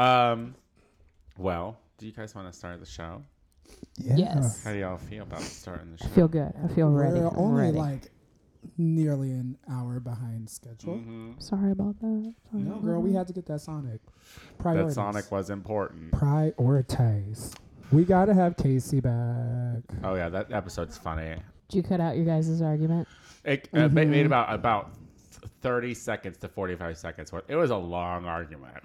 Um, well, do you guys want to start the show? Yeah. Yes. How do y'all feel about starting the show? I feel good. I feel ready. We're I'm only ready. like nearly an hour behind schedule. Mhm. Sorry about that. Sorry No, about girl, we had to get that Sonic. That Sonic was important. Prioritize. We gotta have Casey back. Oh yeah, that episode's funny. Did you cut out your guys' argument? It uh, ma- Mhm. made about about thirty seconds to forty five seconds worth. It was a long argument.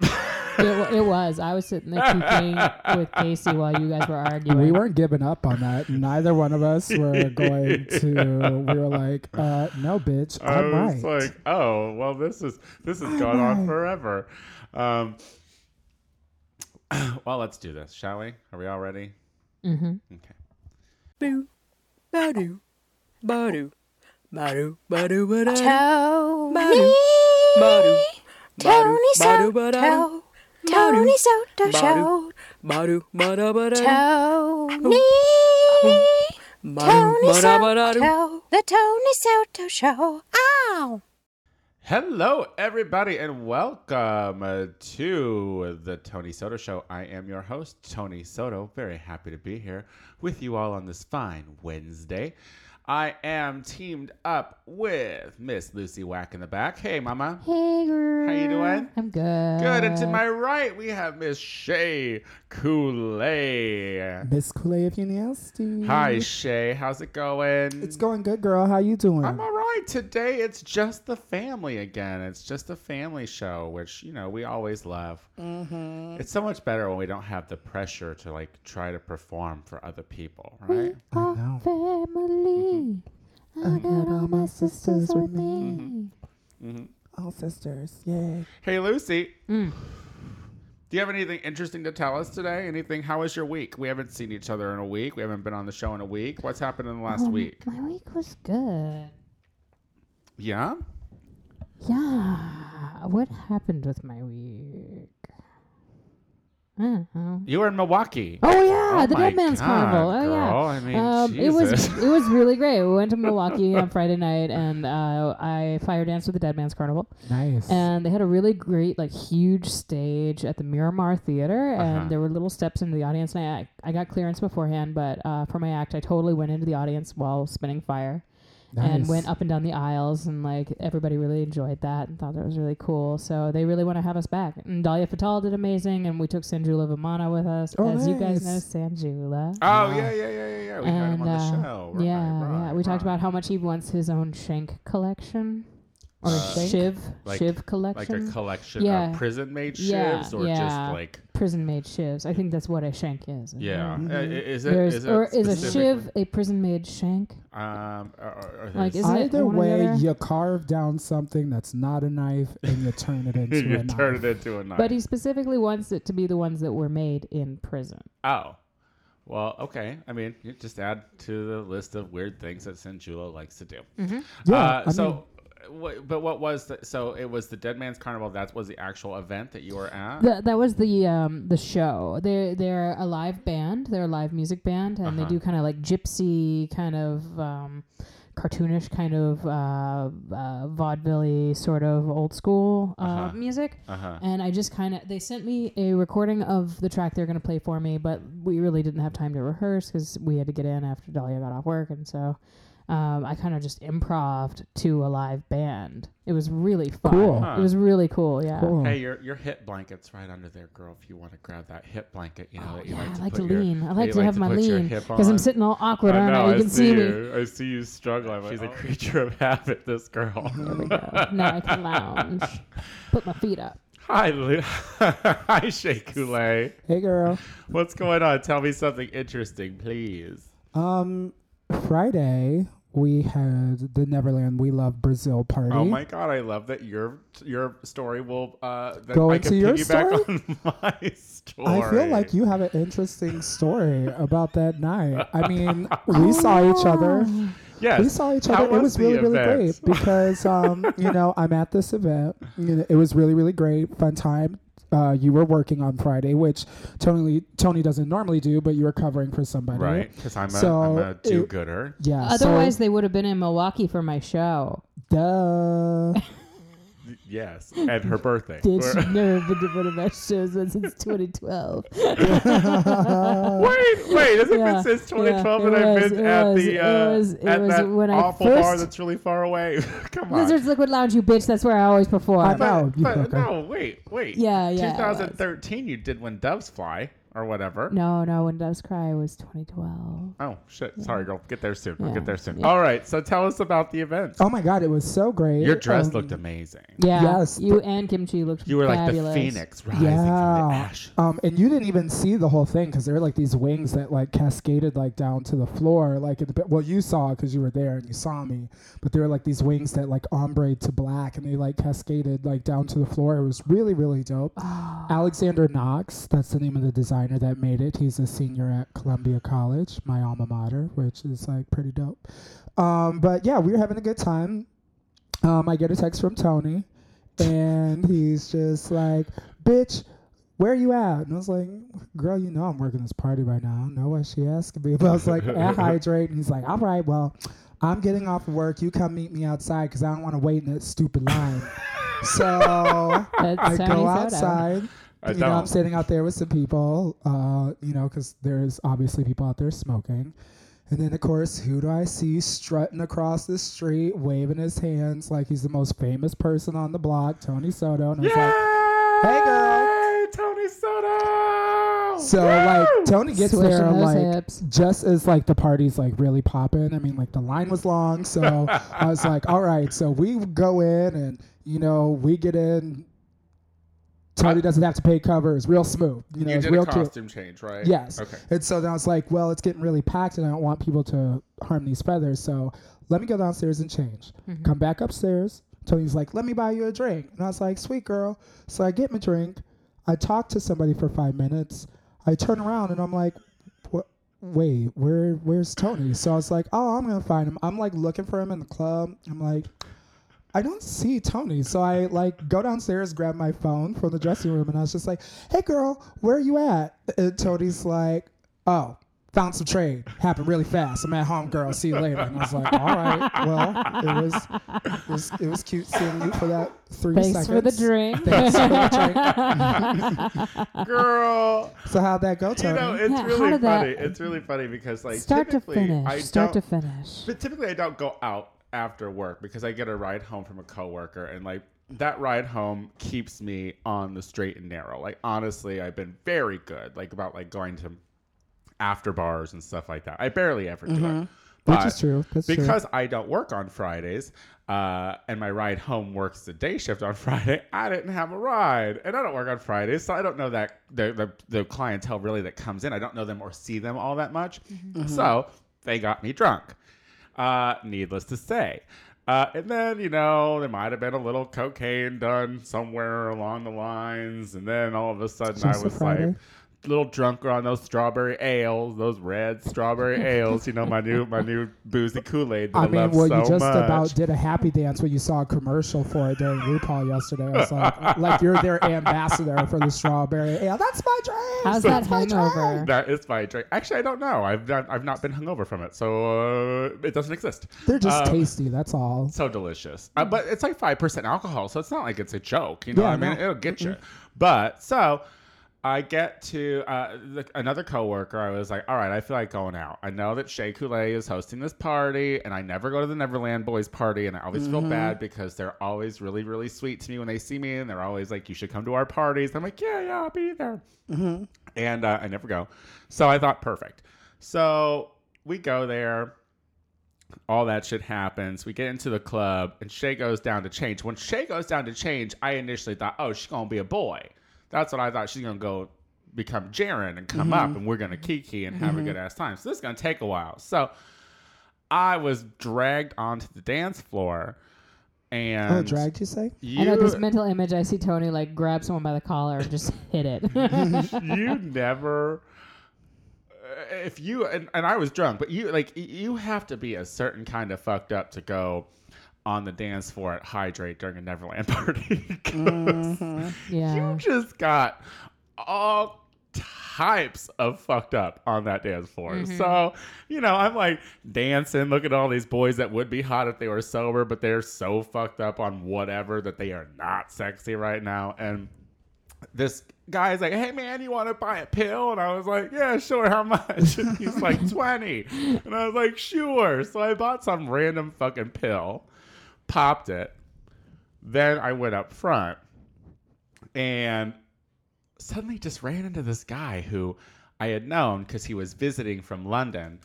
it, it was. I was sitting there tweaking with Casey while you guys were arguing. We weren't giving up on that. Neither one of us were going to. We were like, uh, "No, bitch, I I'm was right." like, oh well, this is this is going right. on forever. Um, well, let's do this, shall we? Are we all ready? Mm-hmm. Okay. Boo, ba-doo, ba-doo, Tony, ba-doo, Tony ba-doo, ba-doo, Soto, Tony Soto Show, ba-doo, ba-da, ba-da, Tony, ba-doo, Tony ba-da, ba-da-doo. Soto, the Tony Soto Show. Ow! Hello, everybody, and welcome uh, to the Tony Soto Show. I am your host, Tony Soto. Very happy to be here with you all on this fine Wednesday. I am teamed up with Miss Lucy Whack in the back. Hey, Mama. Hey, girl. How you doing? I'm good. Good. And to my right, we have Miss Shea Coulee. Miss Kool if you nasty. Hi, Shea. How's it going? It's going good, girl. How you doing? I'm all right. Today it's just the family again. It's just a family show, which, you know, we always love. mm-hmm. It's so much better when we don't have the pressure to, like, try to perform for other people, We right? I are know. family. I got all my sisters with me. hmm All sisters, yay. Hey, Lucy. Mm. Do you have anything interesting to tell us today? Anything? How was your week? We haven't seen each other in a week. We haven't been on the show in a week. What's happened in the last Um, week? My week was good. Yeah? Yeah. What happened with my week? I don't know. You were in Milwaukee. Oh yeah, Oh the Dead Man's God, Carnival. Oh yeah. I mean, um, it was it was really great. We went to Milwaukee on Friday night, and uh, I fire danced with the Dead Man's Carnival, Nice. and they had a really great, like, huge stage at the Miramar Theater, Uh-huh. and there were little steps into the audience. And I I got clearance beforehand, but uh, for my act, I totally went into the audience while spinning fire and went up and down the aisles, and like everybody really enjoyed that and thought that was really cool. So they really want to have us back. And Dahlia Fatal did amazing, and we took Sanjula Vimana with us, Oh, as you guys know, nice. Sanjula. Oh, yeah, yeah, yeah, yeah, yeah. We had him on the uh, show. Right, yeah, right, yeah. We talked about how much he wants his own shank collection or Uh, shiv like- shiv Like collection, a collection Yeah. of prison made Yeah, shivs or yeah. just like, prison made shivs. I think that's what a shank is. isn't yeah. it? Mhm. Uh, i- Is it? There's is it or is a specifically- shiv a prison made shank? Um, or, or, or Like, there's- isn't it Either one or the way, other? you carve down something that's not a knife and you turn it into you a turn knife. it into a knife. But he specifically wants it to be the ones that were made in prison. oh. Well, okay. I mean, you just add to the list of weird things that Sanjula likes to do. Mm-hmm. Yeah, Uh, I so, mean, what, but what was the? So it was the Dead Man's Carnival. That was the actual event that you were at. That that was the um the show. They're they're a live band. They're a live music band, and Uh-huh. they do kind of like gypsy kind of um, cartoonish kind of uh, uh, vaudeville sort of old school uh, Uh-huh. music. uh huh. And I just kind of they sent me a recording of the track they're gonna play for me, but we really didn't have time to rehearse because we had to get in after Dahlia got off work, and so. Um, I kind of just improved to a live band. It was really fun. Cool. Huh. It was really cool. Yeah. cool. Hey, your your hip blanket's right under there, girl. If you want to grab that hip blanket, you know Oh, that you yeah, like to I like put to your, lean. I that like you to have my lean hip because I'm sitting all awkward I know, it. You I can see me. you. I see you struggling. She's a creature of habit. This girl. There we go. now I can lounge. Put my feet up. Hi, Lu- hi, Shea Coulee. Hey, girl. What's going on? Tell me something interesting, please. Um, Friday we had the Neverland We Love Brazil party. Oh my god, I love that your your story will uh Go I into your piggyback on my story. I feel like you have an interesting story about that night. I mean, we saw each other. Oh. Yes. We saw each other. It was really, really great because, um, you know, I'm at this event. You know, it was really, really great. Fun time. Uh, you were working on Friday, which Tony Tony doesn't normally do, but you were covering for somebody. Right, because I'm a, So, I'm a do-gooder. Yeah. Otherwise, they would have been in Milwaukee for my show. duh. Yes, and her birthday. Bitch, you've never been to one of my shows since 2012. wait, wait, has it Yeah, been since 2012 yeah, that I've was, been at was, the it uh, was- it at was that when I awful bar that's really far away? Come on. Lizard's Liquid Lounge, you bitch. That's where I always perform. I know. But, but no, wait, wait. Yeah, yeah, 2013, you did when doves fly or whatever. No, no. When Doves Cry was 2012. Oh shit! Sorry, girl. Get there soon. We'll Yeah, get there soon. yeah. All right. So tell us about the event. Oh my god, it was so great. Your dress Um, looked amazing. Yeah. Yes, You and Kimchi looked You were like fabulous. the phoenix rising from the Yeah. ash. Um, and you didn't even see the whole thing because there were like these wings that like cascaded like down to the floor. Like at the well, you saw because you were there and you saw me, but there were like these wings that like ombre to black and they like cascaded like down to the floor. It was really really dope. Oh, Alexander Knox, that's the name of the designer that made it. He's a senior at Columbia College, my alma mater, which is like pretty dope. Um, but yeah, we were having a good time. Um, I get a text from Tony, and he's just like, "Bitch, where are you at?" And I was like, "Girl, you know I'm working this party right now. I don't know what she asking me." But I was like, "At Hydrate," and he's like, "All right, well." I'm getting off work. You come meet me outside because I don't want to wait in that stupid line. so That's I Tony go Soto. outside. I you know, I'm don't. sitting out there with some people, uh, you know, because there's obviously people out there smoking. And then, of course, who do I see strutting across the street, waving his hands like he's the most famous person on the block, Tony Soto. And I was Yay! like, "Hey, girl." Tony Soto. so Woo! like Tony gets Swishing there those like hips. just as like the party's like really popping. I mean, like the line was long, so I was like, all right, so we go in and you know we get in. Tony I- doesn't have to pay cover. It's real smooth. You know, You it's did real a cute. costume change, right? Yes. Okay. And so then I was like, well, it's getting really packed, and I don't want people to harm these feathers. So let me go downstairs and change. Mm-hmm. Come back upstairs. Tony's like, let me buy you a drink. And I was like, sweet girl. So I get my drink. I talk to somebody for five minutes. I turn around and I'm like, what? Wait, where? Where's Tony? So I was like, oh, I'm gonna find him. I'm like looking for him in the club. I'm like, I don't see Tony. So I like go downstairs, grab my phone from the dressing room, and I was just like, "Hey, girl, where are you at?" And Tony's like, "Oh, found some trade. Happened really fast. I'm at home, girl. See you later." And I was like, "All right, well, it was it was, it was cute seeing you for that three Thanks seconds." for the drink. Thanks for the drink. Girl. So how'd that go, You Tony? know, it's Yeah, really did that- funny. It's really funny because like Start to typically finish. I Start to don't finish. But typically, I don't go out after work because I get a ride home from a coworker, and like that ride home keeps me on the straight and narrow. Like honestly, I've been very good, like about like going to after bars and stuff like that. I barely ever do it. Mm-hmm. Which But is true. That's true. because I don't work on Fridays, uh, and my ride home works the day shift on Friday, I didn't have a ride, and I don't work on Fridays, so I don't know that the the, the clientele really that comes in. I don't know them or see them all that much, so they got me drunk. Uh, needless to say. Uh, and then, you know, there might have been a little cocaine done somewhere along the lines. And then all of a sudden Just I was like, little drunker on those strawberry ales, those red strawberry ales. You know, my new my new boozy Kool Aid I, I mean, love well, so you just much. about did a happy dance when you saw a commercial for it during RuPaul yesterday. I was like, like you're their ambassador for the strawberry ale. That's my drink. How's that That's my drink." hangover? that is my drink. Actually, I don't know. I've not, I've not been hungover from it, so uh, it doesn't exist. They're just Uh, tasty. That's all. so delicious. Uh, but it's like five percent alcohol, so it's not like it's a joke. You know, Yeah, what I mean, no. it'll get you. But so I get to uh, the, another coworker. I was like, all right, I feel like going out. I know that Shea Coulee is hosting this party, and I never go to the Neverland Boys party, and I always feel bad because they're always really, really sweet to me when they see me, and they're always like, you should come to our parties. I'm like, yeah, yeah, I'll be there. And uh, I never go. So I thought, perfect. So we go there all that shit happens. We get into the club, and Shea goes down to change. When Shea goes down to change, I initially thought, oh, she's gonna be a boy. That's what I thought. She's gonna go become Jaren and come up, and we're gonna kiki and have a good ass time. So this is gonna take a while. So I was dragged onto the dance floor, and Oh, dragged you say? You, I know this mental image. I see Tony like grab someone by the collar and just hit it. you never uh, if you and, and i was drunk but you like you have to be a certain kind of fucked up to go on the dance floor at hydrate during a neverland party 'Cause mm-hmm. yeah. you just got all types of fucked up on that dance floor. Mm-hmm. So, you know, I'm like dancing, looking at all these boys that would be hot if they were sober, but they're so fucked up on whatever that they are not sexy right now. And this guy's like, "Hey man, you want to buy a pill?" And I was like, "Yeah, sure. How much?" And he's like, 20 And I was like, "Sure." So I bought some random fucking pill, popped it. Then I went up front and suddenly just ran into this guy who I had known because he was visiting from London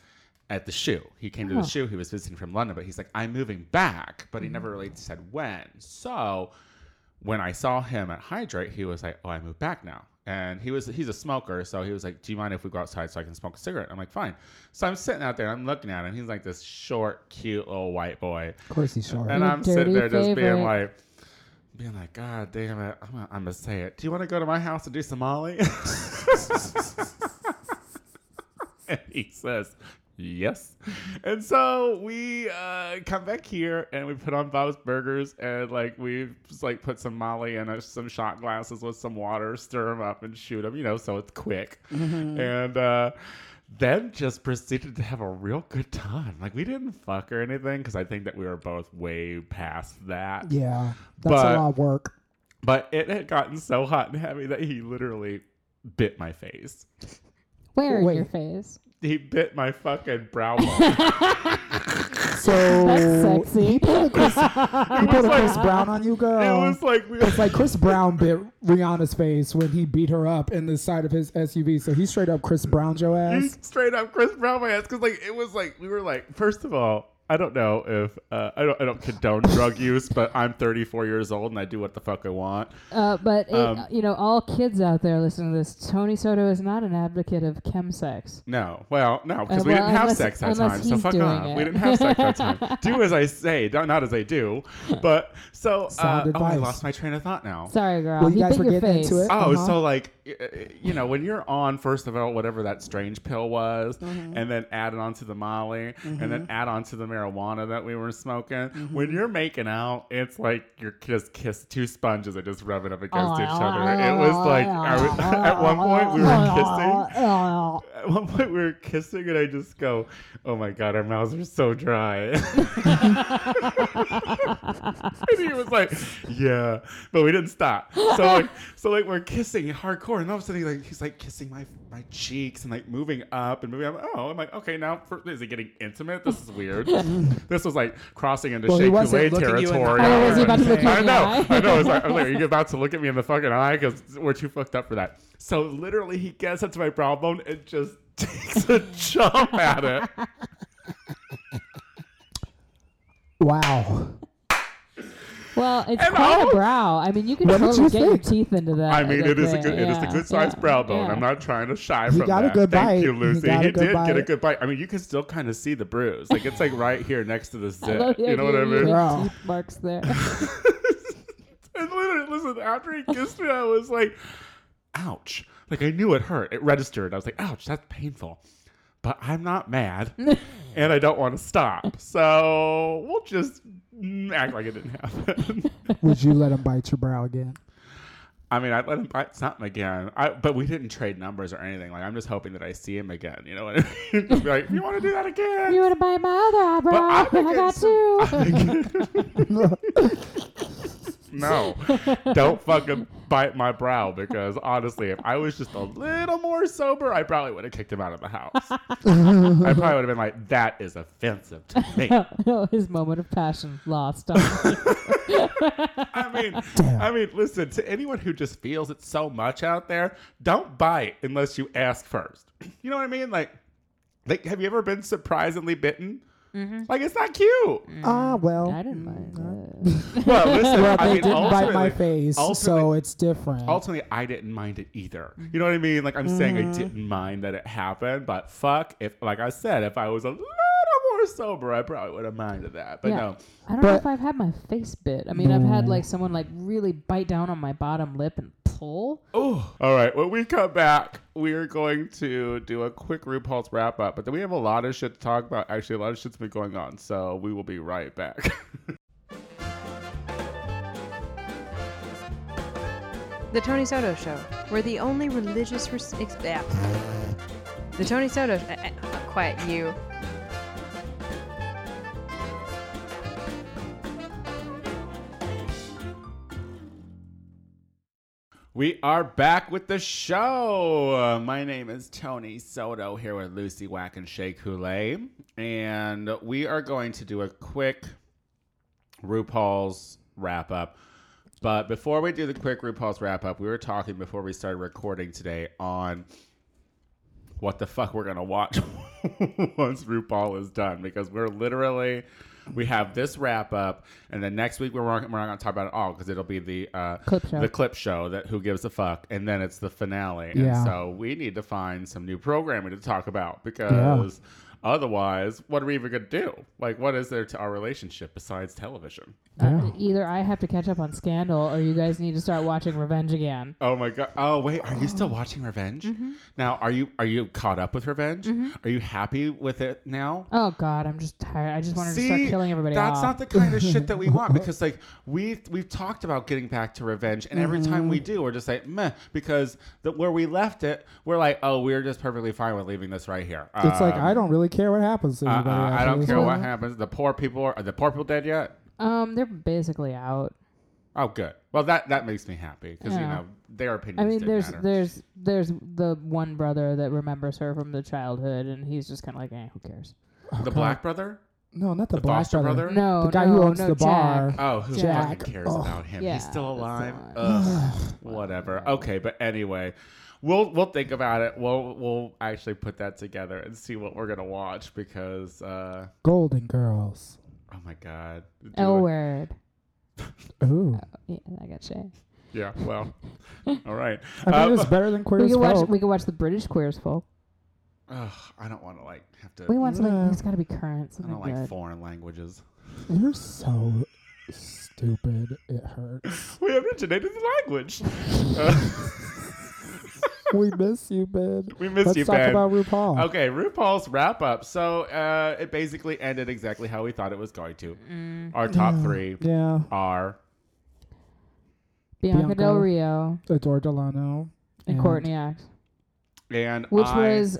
at the shoe. He came to the shoe. He was visiting from London, but he's like, I'm moving back, but he never really said when. So when I saw him at Hydrate, he was like, Oh, I moved back now. And he was he's a smoker, so he was like, Do you mind if we go outside so I can smoke a cigarette? I'm like, Fine. So I'm sitting out there, I'm looking at him. He's like this short, cute little white boy. Of course he's short. And Your I'm sitting there dirty just being like, being like, God damn it, I'm gonna, I'm gonna say it. Do you want to go to my house and do some Molly? and he says, Yes. And so we uh, come back here and we put on Bob's Burgers and like we just like put some Molly and a, some shot glasses with some water, stir them up and shoot them, you know, so it's quick. And uh, then just proceeded to have a real good time. Like we didn't fuck or anything because I think that we were both way past that. yeah, that's But- a lot of work. But it had gotten so hot and heavy that he literally bit my face. Where Wait. your face? He bit my fucking brow bone. So That's sexy. he put a Chris, he put a Chris Brown on you, girl. it was like we It's like Chris Brown bit Rihanna's face when he beat her up in the side of his SUV. So he straight up Chris Brown your ass. He straight up Chris Brown my ass because like it was like we were like first of all I don't know if uh, I don't I don't condone drug use but I'm 34 years old and I do what the fuck I want. Uh, but it, Um, you know, all kids out there listening to this, Tony Soto is not an advocate of chemsex. No, well no because Uh, we didn't have unless- sex that time so fuck doing off. it. We didn't have sex that time. do as I say, don't as I do. But so uh, oh I lost my train of thought now. Sorry, girl. Well, you he guys were your getting face. into it. Oh, Uh-huh. so like, y- you know, when you're on, first of all, whatever that strange pill was, Mm-hmm. and then add it onto the Molly, and then add onto the marijuana that we were smoking, Mm-hmm. when you're making out, it's like you're just kiss two sponges are just rubbing up against each other. It was like, was- at one point, we were kissing. At one point, we were kissing, and I just go, "Oh my god, our mouths are so dry." and he was like, "Yeah," but we didn't stop. So like, so like we're kissing hardcore, and all of a sudden he like he's like kissing my my cheeks and like moving up and moving up. Oh, I'm like, okay, now for, is he getting intimate? This is weird. this was like crossing into Well, he Shea wasn't Kool Aid looking you in the territory. Oh, was he about to look I know? I know. I was like, I was like, are you about to look at me in the fucking eye? Because we're too fucked up for that. So literally, he gets up to my brow bone and just takes a jump at it. Wow. Well, it's And quite all- a brow. I mean, you can What totally you get your teeth into that. I mean, that it is a thing. good, it is a good sized yeah, brow bone. yeah. I'm not trying to shy from that. He from got a good Thank bite. you, He Lucy. got a He, good did get a good bite. I mean, you can still kind of see the bruise. Like it's like right here next to the I zit. You know what I mean? your Teeth marks there. and literally, listen, after he kissed me, I was like, ouch. Like I knew it hurt. It registered. I was like, ouch, that's painful. But I'm not mad. and I don't want to stop. So we'll just act like it didn't happen. Would you let him bite your brow again? I mean, I'd let him bite something again. I, but we didn't trade numbers or anything. Like, I'm just hoping that I see him again. You know what I mean? Like, you want to do that again? you want to bite my other eyebrow? I'm I got against- two. No, don't fucking bite my brow because honestly, if I was just a little more sober, I probably would have kicked him out of the house. I probably would have been like, that is offensive to me. no, His moment of passion lost on. I mean, Damn. I mean, listen to anyone who just feels it so much out there. Don't bite unless you ask first. You know what I mean? Like, like, have you ever been surprisingly bitten? Like, it's not cute. Ah, well. I didn't mind it. Well, listen, Well, I they mean, didn't bite my ultimately- face, so ultimately- it's different. ultimately I didn't mind it either. You know what I mean? Like I'm saying Mm-hmm. I didn't mind that it happened, but fuck if like I said, if I was a little more sober, I probably would have minded that. But Yeah. no. I don't know But- if I've had my face bit. I mean, I've had like someone like really bite down on my bottom lip and pull. Oh. All right. When we come back, we are going to do a quick RuPaul's wrap up, but then we have a lot of shit to talk about. Actually, a lot of shit's been going on, so we will be right back. The Tony Soto Show. We're the only religious. Res- ex- yeah. The Tony Soto. Uh, uh, quiet, you. We are back with the show. Uh, my name is Tony Soto here with Lucy Wack and Shea Coulee. And we are going to do a quick RuPaul's wrap up. But before we do the quick RuPaul's wrap up, we were talking before we started recording today on what the fuck we're going to watch once RuPaul is done because we're literally. We have this wrap up, and then next week we're, we're not going to talk about it all because it'll be the uh, Clip show. the clip show that who gives a fuck, and then it's the finale. Yeah. And so we need to find some new programming to talk about because otherwise, what are we even gonna do? Like, what is there to our relationship besides television? Uh, either I have to catch up on Scandal, or you guys need to start watching Revenge again. Oh my god! Oh wait, are you still watching Revenge? Now, are you are you caught up with Revenge? Are you happy with it now? Oh God, I'm just tired. I just wanted to start killing everybody that's off. not the kind of shit that we want because like we we've talked about getting back to revenge, and every time we do, we're just like meh because the, where we left it, we're like oh we're just perfectly fine with leaving this right here. It's like Um, I don't really care what happens to uh-uh. I don't this care what happens. The poor people are, are the poor people dead yet? um, they're basically out. Oh, good. Well, that that makes me happy because you Yeah. know their opinions. I mean, didn't there's matter. there's there's the one brother that remembers her from the childhood, and he's just kind of like, eh, who cares? the black brother, No, not the, the black foster brother. brother. No, The guy no, who owns no, the Jack. bar. Oh, who Jack. fucking cares Oh. about him? Yeah, He's still that's alive. alive. Ugh, whatever. Okay, but anyway, we'll we'll think about it. We'll we'll actually put that together and see what we're gonna watch because uh Golden Girls. oh my god. Do L word. Ooh. Yeah, I got Shea. Yeah. Well. all right. I mean, Um, it's better than Queer We as could watch. Folk. We could watch the British Queers Folk. ugh, I don't want to like have to. We want something. Yeah. It's got to be current. I don't like good. foreign languages. You're so stupid. It hurts. We have originated the language. Uh, we miss you, Ben. we miss Let's you, talk Ben. about RuPaul. Okay, RuPaul's wrap up. So uh, it basically ended exactly how we thought it was going to. Our top three Yeah. are Bianca, Bianca. Del Rio Adore Delano. and, Courtney Act, and which I- was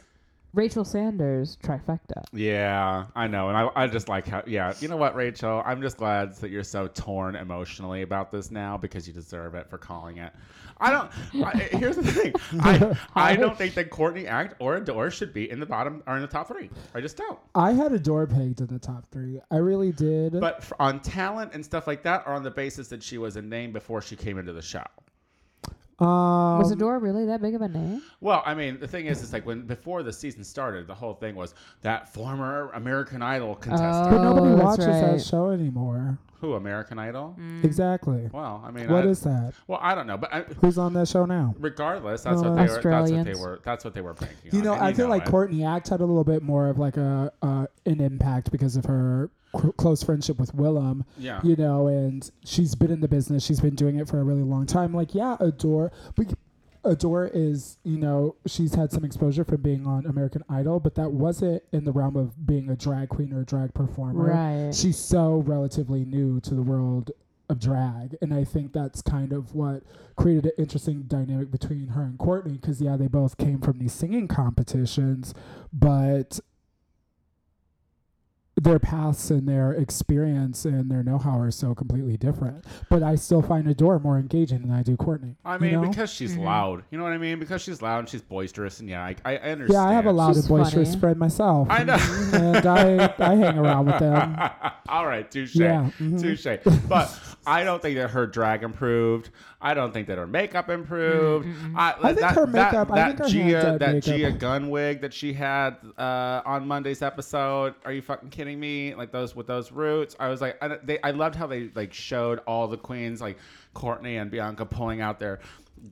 Rachel Sanders trifecta. yeah, I know, and I, I just like how yeah, you know what, Rachel, I'm just glad that you're so torn emotionally about this now because you deserve it for calling it. I don't. I, here's the thing, I I don't think that Courtney Act or Adore should be in the bottom or in the top three. I just don't. I had Adore pegged in the top three. I really did. But on talent and stuff like that, or on the basis that she was a name before she came into the show. Um, was Adore really that big of a name? Well, I mean, the thing is, it's like when before the season started, the whole thing was that former American Idol contestant. but nobody Oh, watches right. that show anymore. Who American Idol? Exactly. Well, I mean, What I, is that? well, I don't know, but I, Who's on that show now? regardless, that's Uh, what they were. That's what they were. That's what they were banking You on. know, and I feel like it. Courtney Act had a little bit more of like a uh, an impact because of her cr- close friendship with Willam. Yeah. You know, and she's been in the business. She's been doing it for a really long time. Like, yeah, Adore. We, Adore is, you know, she's had some exposure from being on American Idol, but that wasn't in the realm of being a drag queen or a drag performer. Right. She's so relatively new to the world of drag, and I think that's kind of what created an interesting dynamic between her and Courtney. Because yeah, they both came from these singing competitions, but their paths and their experience and their know-how are so completely different. But I still find Adore more engaging than I do Courtney. I you mean, know? because she's Mhm. loud. You know what I mean? Because she's loud and she's boisterous, and yeah, I, I I understand. yeah, I have a loud She's and boisterous funny. friend myself. I know. and I I hang around with them. All right, touche. Yeah, mhm. Touche. But I don't think that her drag improved. I don't think that her makeup mm, improved. Mm, mm. I, I think that, her that- makeup- I think her Gia, that makeup- Gia Gunn wig that she had uh, on Monday's episode. Are you fucking kidding me? Like those with those roots. I was like, I, they, I loved how they like showed all the queens, like Courtney and Bianca, pulling out their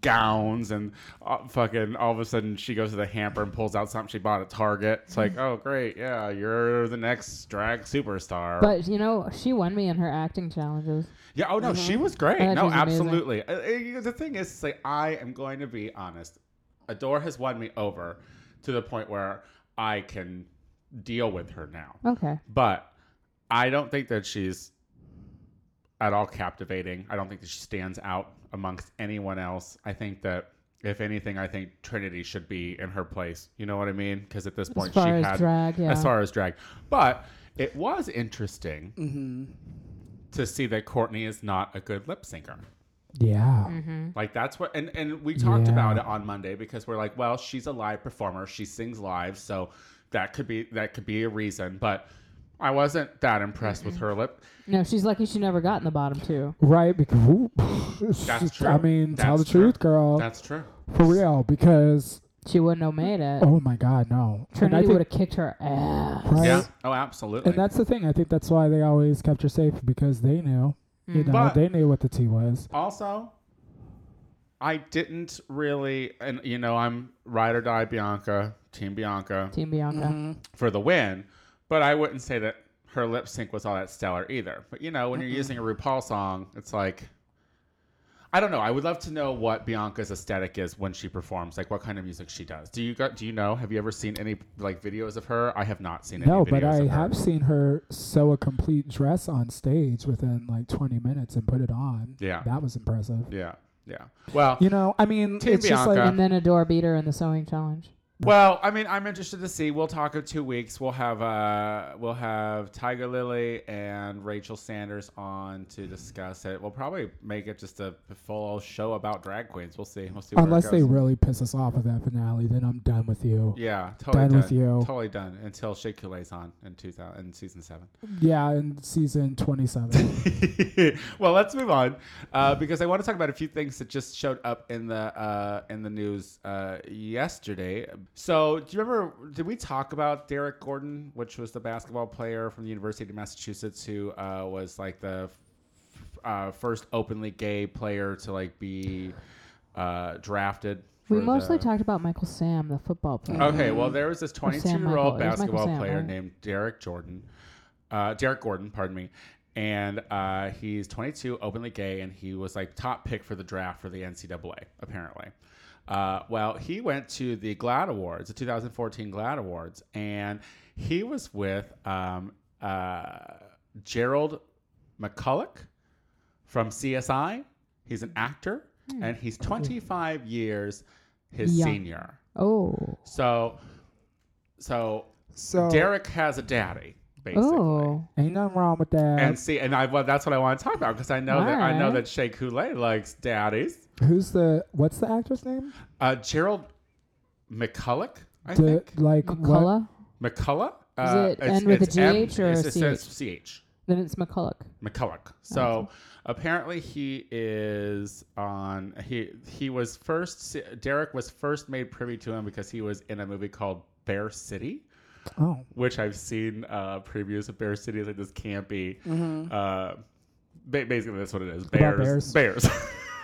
gowns and uh, fucking all of a sudden she goes to the hamper and pulls out something she bought at Target. It's like, oh great, yeah, you're the next drag superstar. But you know, she won me in her acting challenges. Yeah. Oh no, she was great. No, was absolutely. Uh, uh, the thing is, like I am going to be honest. Adore has won me over to the point where I can deal with her now. Okay. But I don't think that she's at all captivating. I don't think that she stands out amongst anyone else. I think that if anything, I think Trinity should be in her place. You know what I mean? Because at this As point, far she as had drag, yeah. as far as drag, but it was interesting Mm-hmm. to see that Courtney is not a good lip syncer. Yeah. Mm-hmm. Like that's what, and and we talked Yeah. about it on Monday because we're like, well, she's a live performer, she sings live, so that could be that could be a reason. But I wasn't that impressed with her lip. No, she's lucky she never got in the bottom two. Right. Because ooh, That's true. I mean, tell the true. truth, girl. That's true. for real. Because She wouldn't have made it. oh my God, no. And Trinity would have kicked her ass. Right. Yeah. Oh, absolutely. And that's the thing. I think that's why they always kept her safe because they knew. You know, But- they knew what the tea was. also, I didn't really, and you know, I'm ride or die Bianca, Team Bianca Team Bianca. Mm-hmm. for the win, but I wouldn't say that her lip sync was all that stellar either. But you know, when you're using a RuPaul song, it's like. I don't know. I would love to know what Bianca's aesthetic is when she performs, like what kind of music she does. Do you got? Do you know? Have you ever seen any like videos of her? I have not seen any No, but I of her. have seen her sew a complete dress on stage within like 20 minutes and put it on. Yeah. That was impressive. Yeah, yeah. Well, You know, I mean, Team it's just like, Bianca. And then a door beater in the sewing challenge. Well, I mean, I'm interested to see. We'll talk in two weeks. We'll have uh, we'll have Tiger Lily and Rachel Sanders on to discuss it. We'll probably make it just a full show about drag queens. We'll see. We'll see. unless they really piss us off with that finale, then I'm done with you. yeah, totally done done, with you. Totally done until Shea Coulee's on in 2000 in season seven. Yeah, in season 27. well, let's move on uh, because I want to talk about a few things that just showed up in the uh, in the news uh, yesterday. So, do you remember? Did we talk about Derrick Gordon, which was the basketball player from the University of Massachusetts, who uh, was like the f- uh, first openly gay player to like be uh, drafted? We mostly the- talked about Michael Sam, the football player. Okay, well, there was this 22 year old Michael. It was Michael basketball Sam, player right? named Derrick Jordan, uh, Derrick Gordon, pardon me, and uh, he's 22, openly gay, and he was like top pick for the draft for the NCAA, apparently. Uh, well, he went to the GLAAD Awards, the 2014 GLAAD Awards, and he was with um, uh, Gerald McCullouch from CSI. He's an actor, and he's 25 years his Young. senior. Oh. So, so So, Derrick has a daddy, basically. Oh. ain't nothing wrong with that. And see, and I well, that's what I want to talk about because I know that I know Alright. that Shea Coulee likes daddies. Who's the, what's the actress name? Uh, Gerald McCullouch, I The, think like, what? McCullough? McCulloch. Is Uh, it it's- end with a GH or it's- a it says CH? CH. Then it's McCulloch. McCulloch. So apparently he is on. He he was first. Derrick was first made privy to him because he was in a movie called Bear City. Oh, which I've seen uh, previews of Bear City. It's like this campy. Uh, ba- basically, that's what it is. About Bears. Bears.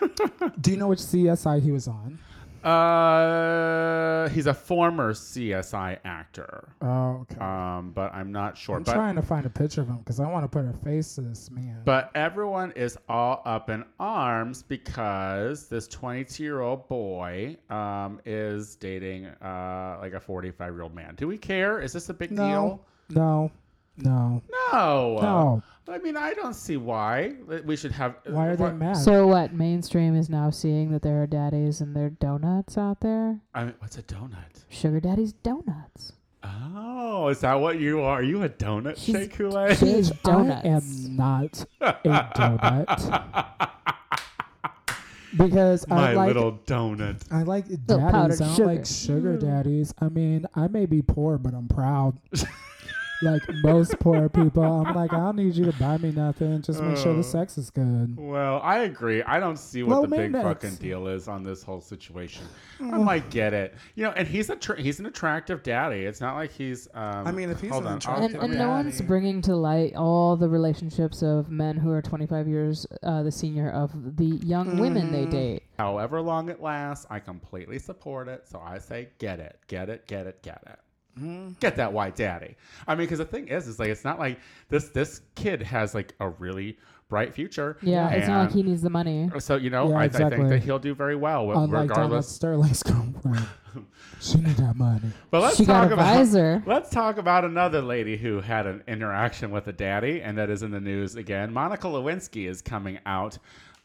do you know which CSI he was on? Uh, he's a former CSI actor, Oh, okay. um, but I'm not sure. I'm but trying to find a picture of him because I want to put a face to this man. but everyone is all up in arms because this 22 year old boy um, is dating uh, like a 45 year old man. Do we care? Is this a big no, deal? no, no, No. no. I mean, I don't see why we should have. Why are they what- mad? So what? Mainstream is now seeing that there are daddies and there are donuts out there. I mean, what's a donut? Sugar daddy's donuts. Oh, is that what you are? Are you a donut, She's- Shea Coulee? She is donuts. I am not a donut because My I like little donut. I like daddies. I don't sugar. like sugar daddies. I mean, I may be poor, but I'm proud. like most poor people, I'm like, I don't need you to buy me nothing. Just make sure the sex is good. Well, I agree. I don't see what Low the big maintenance. fucking deal is on this whole situation. I might get it, you know. And he's a tr- he's an attractive daddy. It's not like he's. Um, I mean, if he's hold an on, I'll- And, attractive and daddy. no one's bringing to light all the relationships of men who are 25 years uh, the senior of the young women they date. however long it lasts, I completely support it. So I say, get it, get it, get it, get it. Mm-hmm. Get that white daddy. I mean, because the thing is, is like it's not like this. This kid has like a really bright future. Yeah, it's not like he needs the money. So you know, Yeah, I, I think that he'll do very well, Unlike Donald regardless. Sterling's girlfriend, she need that money. But let's She got talk a about visor. let's talk about another lady who had an interaction with a daddy, and that is in the news again. Monica Lewinsky is coming out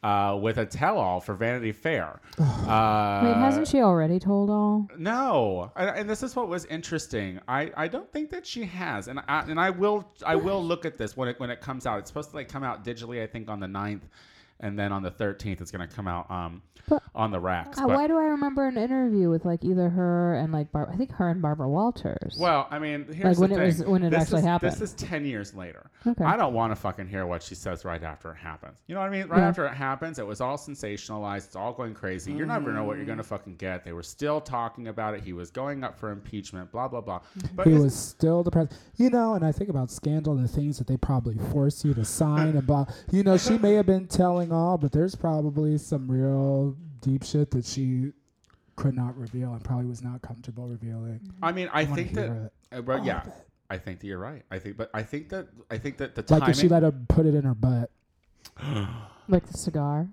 uh, with a tell-all for Vanity Fair. uh, Wait, hasn't she already told all? no, and, and this is what was interesting. I, I don't think that she has, and I and I will I will look at this when it when it comes out. It's supposed to like come out digitally, I think, on the 9th, and then on the thirteenth, it's gonna come out um But- on the racks. Uh, but- why do I remember an interview with like either her and like Bar- I think her and Barbara Walters? Well, I mean, here's when the it thing. was- when it This actually is, happened. This is ten years later. Okay. I don't want to fucking hear what she says right after it happens. You know what I mean? Right Yeah. after it happens, it was all sensationalized. It's all going crazy. You're never know what you're gonna fucking get. They were still talking about it. He was going up for impeachment. Blah blah blah. But he was still the president. You know, and I think about scandal and the things that they probably force you to sign about. You know, she may have been telling all, but there's probably some real deep shit that she could not reveal and probably was not comfortable revealing. I mean, I wanna think that. uh, well, yeah. I think that you're right. I think, but I think that I think that the Like timing. if she let her put it in her butt. like the cigar.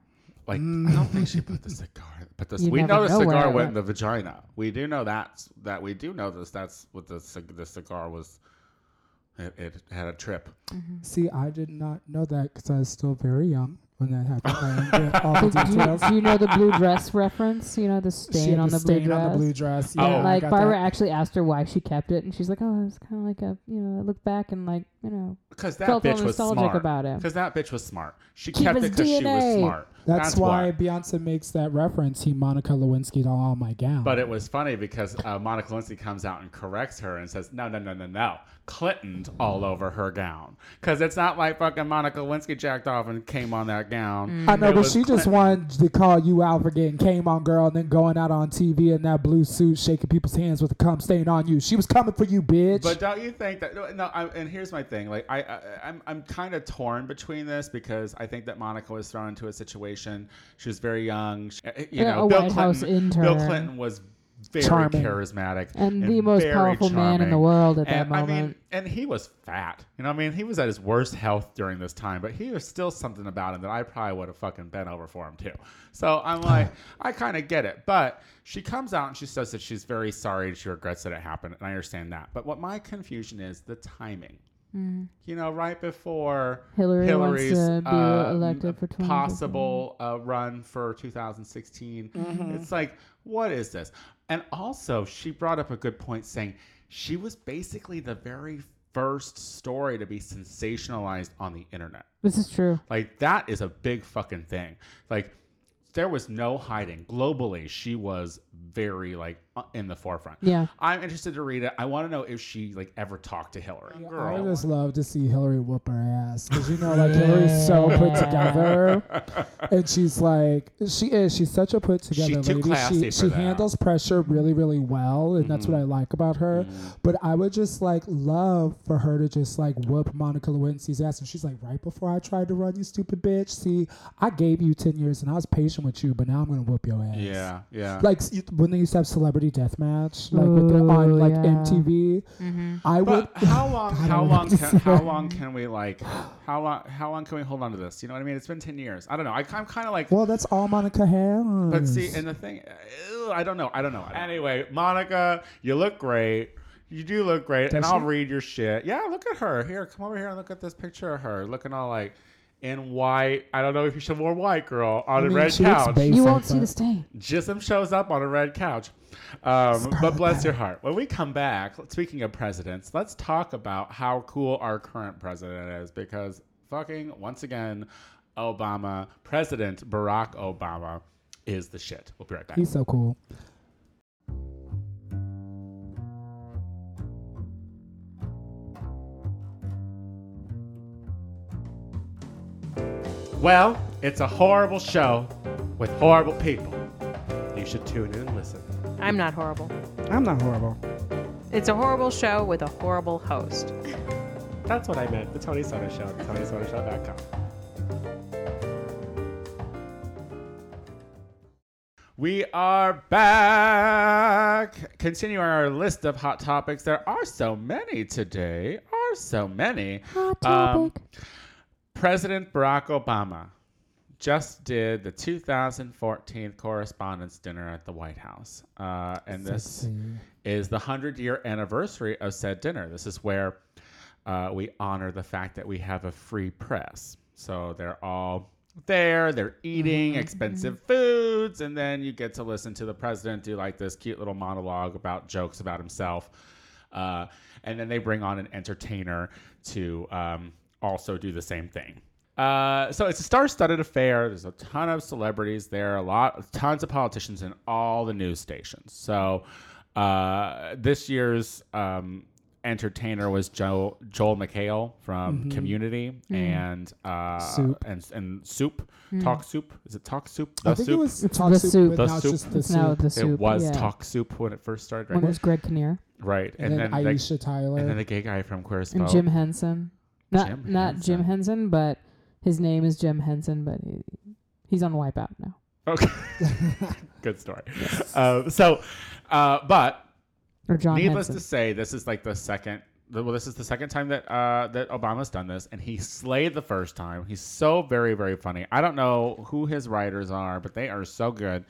Like I don't think she put the cigar. But the, You we never know the know where cigar it went in the vagina. We do know that. That we do know this. That's what the cig- the cigar was. It, it had a trip. See, I did not know that because I was still very young when that happened. I didn't get all the do, you, do you know the blue dress reference? You know the She stain had on the the blue stain dress. on the blue dress. Oh. Yeah, And I like Barbara that. actually asked her why she kept it, and she's like, "Oh, it's kind of like a, you know, I look back and like, you know, Because that felt all bitch was nostalgic smart. about it. Because that bitch was smart. She Keep kept it because she was DNA. smart. That's, why why. Beyonce makes that reference. He Monica Lewinsky to all my gown. But it was funny because uh, Monica Lewinsky comes out and corrects her and says, "No, no, no, no, no, Clinton's all over her gown." Because it's not like fucking Monica Lewinsky jacked off and came on that gown. I know, It but was she just wanted to call you out for getting came on, girl, and then going out on TV in that blue suit, shaking people's hands with a cum stain on you. She was coming for you, bitch. But don't you think that? No, no I, and here's my thing. Like I, I I'm, I'm kind of torn between this because I think that Monica was thrown into a situation. She was very young. She- uh, you Yeah, know, a Bill White Clinton. House intern. Bill Clinton was very Charming. charismatic and the most powerful man in the world at that And I moment. mean, and he was fat. You know, I mean, he was at his worst health during this time, but he was still something about him that I probably would have fucking bent over for him too. So I'm like, I kind of get it. But she comes out and she says that she's very sorry and she regrets that it happened, and I understand that. But what my confusion is the timing. You know, right before Mm. Hillary wants Hillary's to be uh, elected for possible uh, run for 2016. Mm-hmm. It's like, what is this? And also, she brought up a good point saying she was basically the very first story to be sensationalized on the internet. this is true. Like, that is a big fucking thing. Like, there was no hiding. Globally, she was very like in the forefront. Yeah. I'm interested to read it. I want to know if she like ever talked to Hillary. Girl, I Girl. just love to see Hillary whoop her ass because you know, like Hillary's so put together, and she's like, she is. She's such a put together She too lady. she for she that. Mm-hmm. handles pressure really, really well, and that's what I like about her. But I would just like love for her to just like whoop Monica Lewinsky's ass, and she's like, right before I tried to run, you stupid bitch. See, I gave you ten years, and I was patient with you, but now I'm gonna whoop your ass. Yeah, yeah. Like when they used to have celebrity deathmatch, like with the, on like yeah. MTV, I would. How long? God, How long? Can, how long can we like? How long? How long can we hold on to this? You know what I mean? It's been ten years. I don't know. I, I'm kind of like. Well, that's all Monica has. But see, and the thing, uh, I don't know. I don't know. Anyway, Monica, you look great. You do look great, and Does I'll read your shit. Yeah, look at her. Here, come over here and look at this picture of her, looking all like in white. I don't know if you should wear white, girl, on I a mean, red couch. You won't see the stain. Jism shows up on a red couch. Um, but bless your heart. When we come back, speaking of presidents, let's talk about how cool our current president is because fucking, once again, Obama, President Barack Obama is the shit. We'll be right back. He's so cool. Well, it's a horrible show with horrible people. You should tune in and listen. I'm not horrible. I'm not horrible. It's a horrible show with a horrible host. That's what I meant. The Tony Soto Show at TonySotoShow.com. We are back. Continuing our list of hot topics. There are so many today. Are so many. Hot Um, topic. President Barack Obama just did the 2014 Correspondents Dinner at the White House. Uh, and this Sexy. is the 100 year anniversary of said dinner. This is where uh, we honor the fact that we have a free press. So they're all there. They're eating Mm-hmm. expensive foods, and then you get to listen to the president do like this cute little monologue about jokes about himself. Uh, and then they bring on an entertainer to um, also do the same thing. Uh, so it's a star-studded affair. There's a ton of celebrities there, a lot, tons of politicians in all the news stations. So uh, this year's um, entertainer was Joe, Joel McHale from Community and uh, Mm-hmm. Soup. and and Soup, Talk Soup. Is it Talk Soup? The I think Soup. it was Talk the Soup, soup. The now it's soup. just the It's now soup. the soup. it was yeah. Talk Soup when it first started, When right? it was Greg Kinnear right, And, then the- Aisha Tyler. and then the gay guy from Queer as and Jim Henson. Not Jim not Jim Henson. Henson, but his name is Jim Henson, but he, he's on Wipeout now. Okay. Good story. Uh, so, uh, but Or John needless Henson. to say, this is like the second. Well, this is the second time that uh, that Obama's done this, and he slayed the first time. He's so very, very funny. I don't know who his writers are, but they are so good.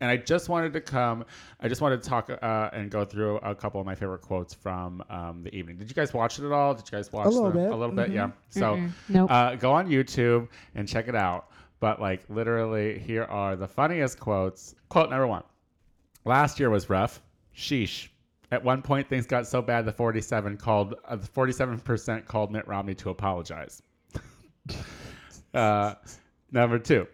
And I just wanted to come. I just wanted to talk uh, and go through a couple of my favorite quotes from um, the evening. Did you guys watch it at all? Did you guys watch a little the- bit. A little bit, yeah. Mm-hmm. So Nope. uh, go on YouTube and check it out. But like literally, here are the funniest quotes. Quote number one: Last year was rough. Sheesh. At one point, things got so bad the 47 called uh, the 47 percent called Mitt Romney to apologize. uh, number two.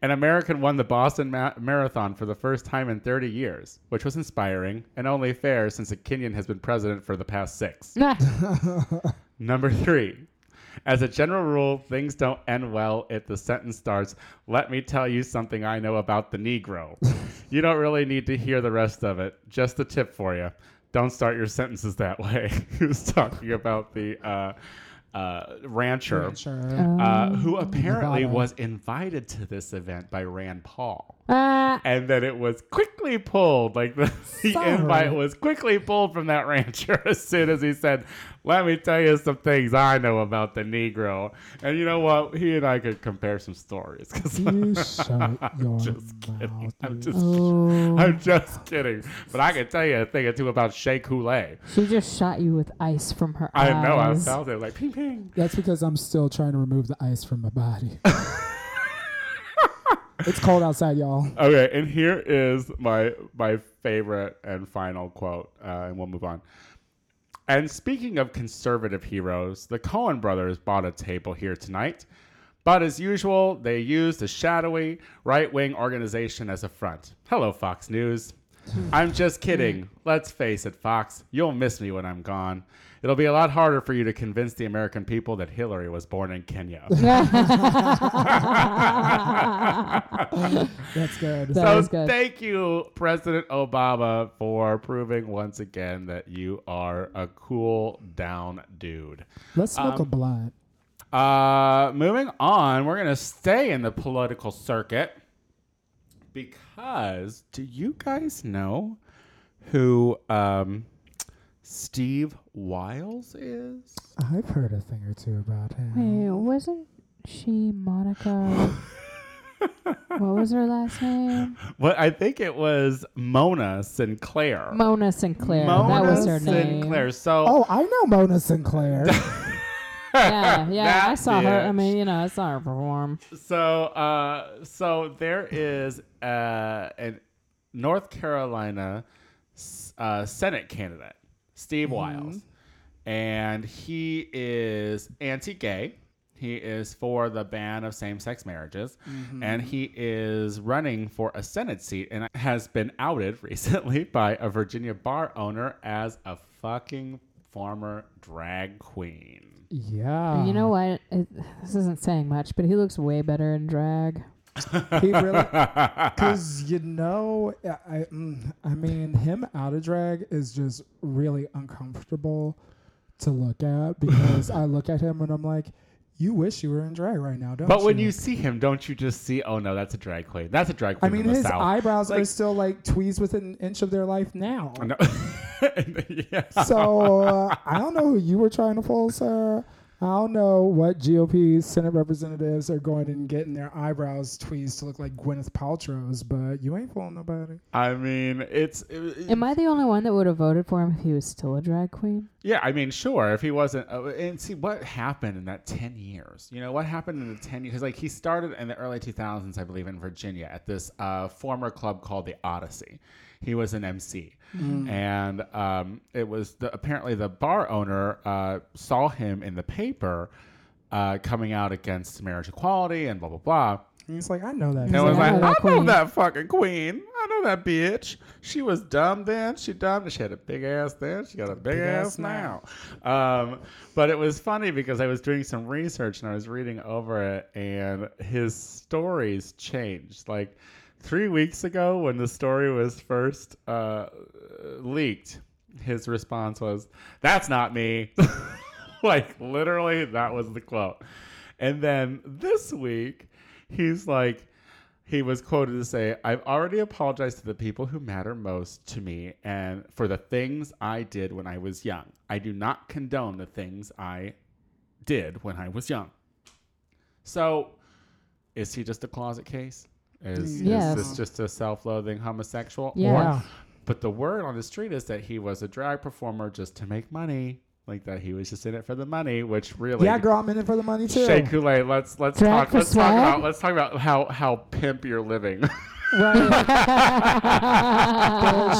An American won the Boston Ma- Marathon for the first time in 30 years, which was inspiring and only fair since a Kenyan has been president for the past six. Number three. As a general rule, things don't end well if the sentence starts, Let me tell you something I know about the Negro. you don't really need to hear the rest of it. Just a tip for you. Don't start your sentences that way. he was talking about the uh, uh, rancher, Sure. uh, who apparently Nevada. was invited to this event by Rand Paul. Ah, And then it was quickly pulled, like the, the invite was quickly pulled from that rancher as soon as he said, Let me tell you some things I know about the Negro. And you know what? He and I could compare some stories. 'cause You shut your just kidding. mouth. I'm just, oh. I'm just kidding. But I can tell you a thing or two about Shea Coulee. She just shot you with ice from her I eyes. know. I felt it like ping ping. That's because I'm still trying to remove the ice from my body. it's cold outside, y'all. Okay, and here is my my favorite and final quote, uh, and we'll move on. And speaking of conservative heroes, the Koch brothers bought a table here tonight. But as usual, they used a shadowy right wing organization as a front. Hello, Fox News. I'm just kidding. Hmm. Let's face it, Fox, you'll miss me when I'm gone. It'll be a lot harder for you to convince the American people that Hillary was born in Kenya. That's good. That so good. thank you, President Obama, for proving once again that you are a cool down dude. Let's smoke um, a blunt. Uh, moving on, we're gonna stay in the political circuit because do you guys know who um, Steve Wiles is? I've heard a thing or two about him. Wait, wasn't she Monica? what was her last name? Well, I think it was Mona Sinclair. Mona Sinclair. Mona that was her name. Sinclair. So Oh, I know Mona Sinclair. Yeah, yeah. I That saw her. I mean, you know, I saw her perform. So, uh, so there is uh, a North Carolina uh, Senate candidate, Steve Wiles, and he is anti-gay. He is for the ban of same-sex marriages, and he is running for a Senate seat, and has been outed recently by a Virginia bar owner as a fucking former drag queen. yeah. you know what? It, this isn't saying much, but he looks way better in drag. He really, because you know, I, I, mm, I mean, him out of drag is just really uncomfortable to look at because I look at him and I'm like, you wish you were in drag right now, don't you? But you? when you see him, don't you just see? Oh no, that's a drag queen. That's a drag queen. I queen. mean, the his South. eyebrows are still like tweezed within an inch of their life now. No. yeah. So uh, I don't know who you were trying to fool, sir. I don't know what GOP Senate representatives are going and getting their eyebrows tweezed to look like Gwyneth Paltrow's, but you ain't fooling nobody. I mean, it's. it- Am I the only one that would have voted for him if he was still a drag queen? Yeah, I mean, sure. If he wasn't, uh, and see what happened in that ten years. You know what happened in the ten years? Because like he started in the early two thousands, I believe, in Virginia at this uh, former club called the Odyssey. He was an MC, and um, it was the, apparently the bar owner uh, saw him in the paper uh, coming out against marriage equality and blah blah blah. And he's like, I know that. And He's was like, like, I know I that know that fucking queen. I know that bitch. She was dumb then. She dumb. She had a big ass then. She got a big, ass, ass now. Um, but it was funny because I was doing some research and I was reading over it, and his stories changed. Like three weeks ago, when the story was first uh, leaked, his response was, "That's not me." like literally, that was the quote. And then this week, he's like, he was quoted to say, I've already apologized to the people who matter most to me and for the things I did when I was young. I do not condone the things I did when I was young. So, is he just a closet case? Is, Yes. is this just a self loathing homosexual? Yeah. Yeah. But the word on the street is that he was a drag performer just to make money. Like that he was just in it for the money, which really Yeah, girl, I'm in it for the money too. Shea Kool-Aid. Let's let's Drag talk. Let's talk about let's talk about how how pimp you're living. Right.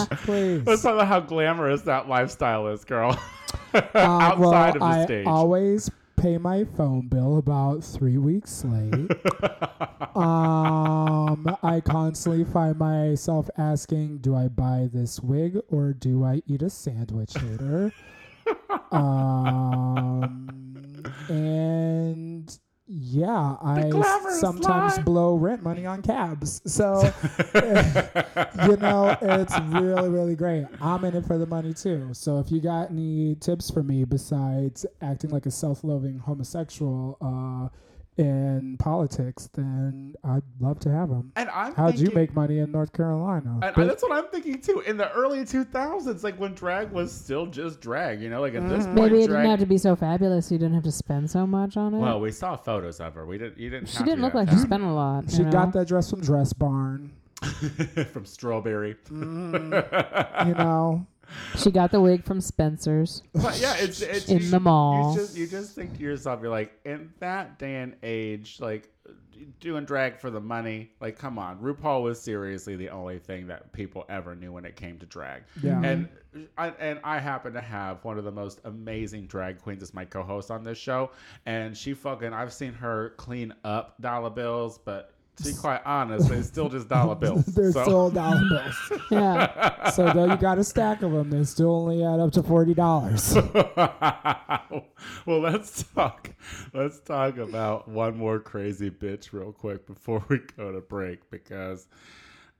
Please. let's talk about how glamorous that lifestyle is, girl. Uh, Outside well, of the I stage. always pay my phone bill about three weeks late. um, I constantly find myself asking, "Do I buy this wig or do I eat a sandwich later?" um, and yeah, I sometimes life. blow rent money on cabs. So you know, it's really, really great. I'm in it for the money too. So if you got any tips for me besides acting like a self-loathing homosexual uh, in politics, then I'd love to have them. and I'm How'd you make money in North Carolina? And Bitch. that's what I'm thinking too. In the early 2000s, like when drag was still just drag, you know, like at this mm. point, Maybe it drag. didn't have to be so fabulous. You didn't have to spend so much on it. well, we saw photos of her. We didn't. You didn't. she didn't look that like she spent a lot. she you got that dress from Dress Barn. from Strawberry. Mm. You know, She got the wig from Spencer's. But yeah, it's, it's In you, the mall. You just you just think to yourself, you're like, in that day and age, like doing drag for the money, like come on, RuPaul was seriously the only thing that people ever knew when it came to drag. Yeah. And I, and I happen to have one of the most amazing drag queens as my co-host on this show, and she fucking I've seen her clean up dollar bills, but to be quite honest, they're still just dollar bills. they're so. still dollar bills. Yeah. So though you got a stack of them, they still only add up to forty dollars. well, let's talk. Let's talk about one more crazy bitch real quick before we go to break because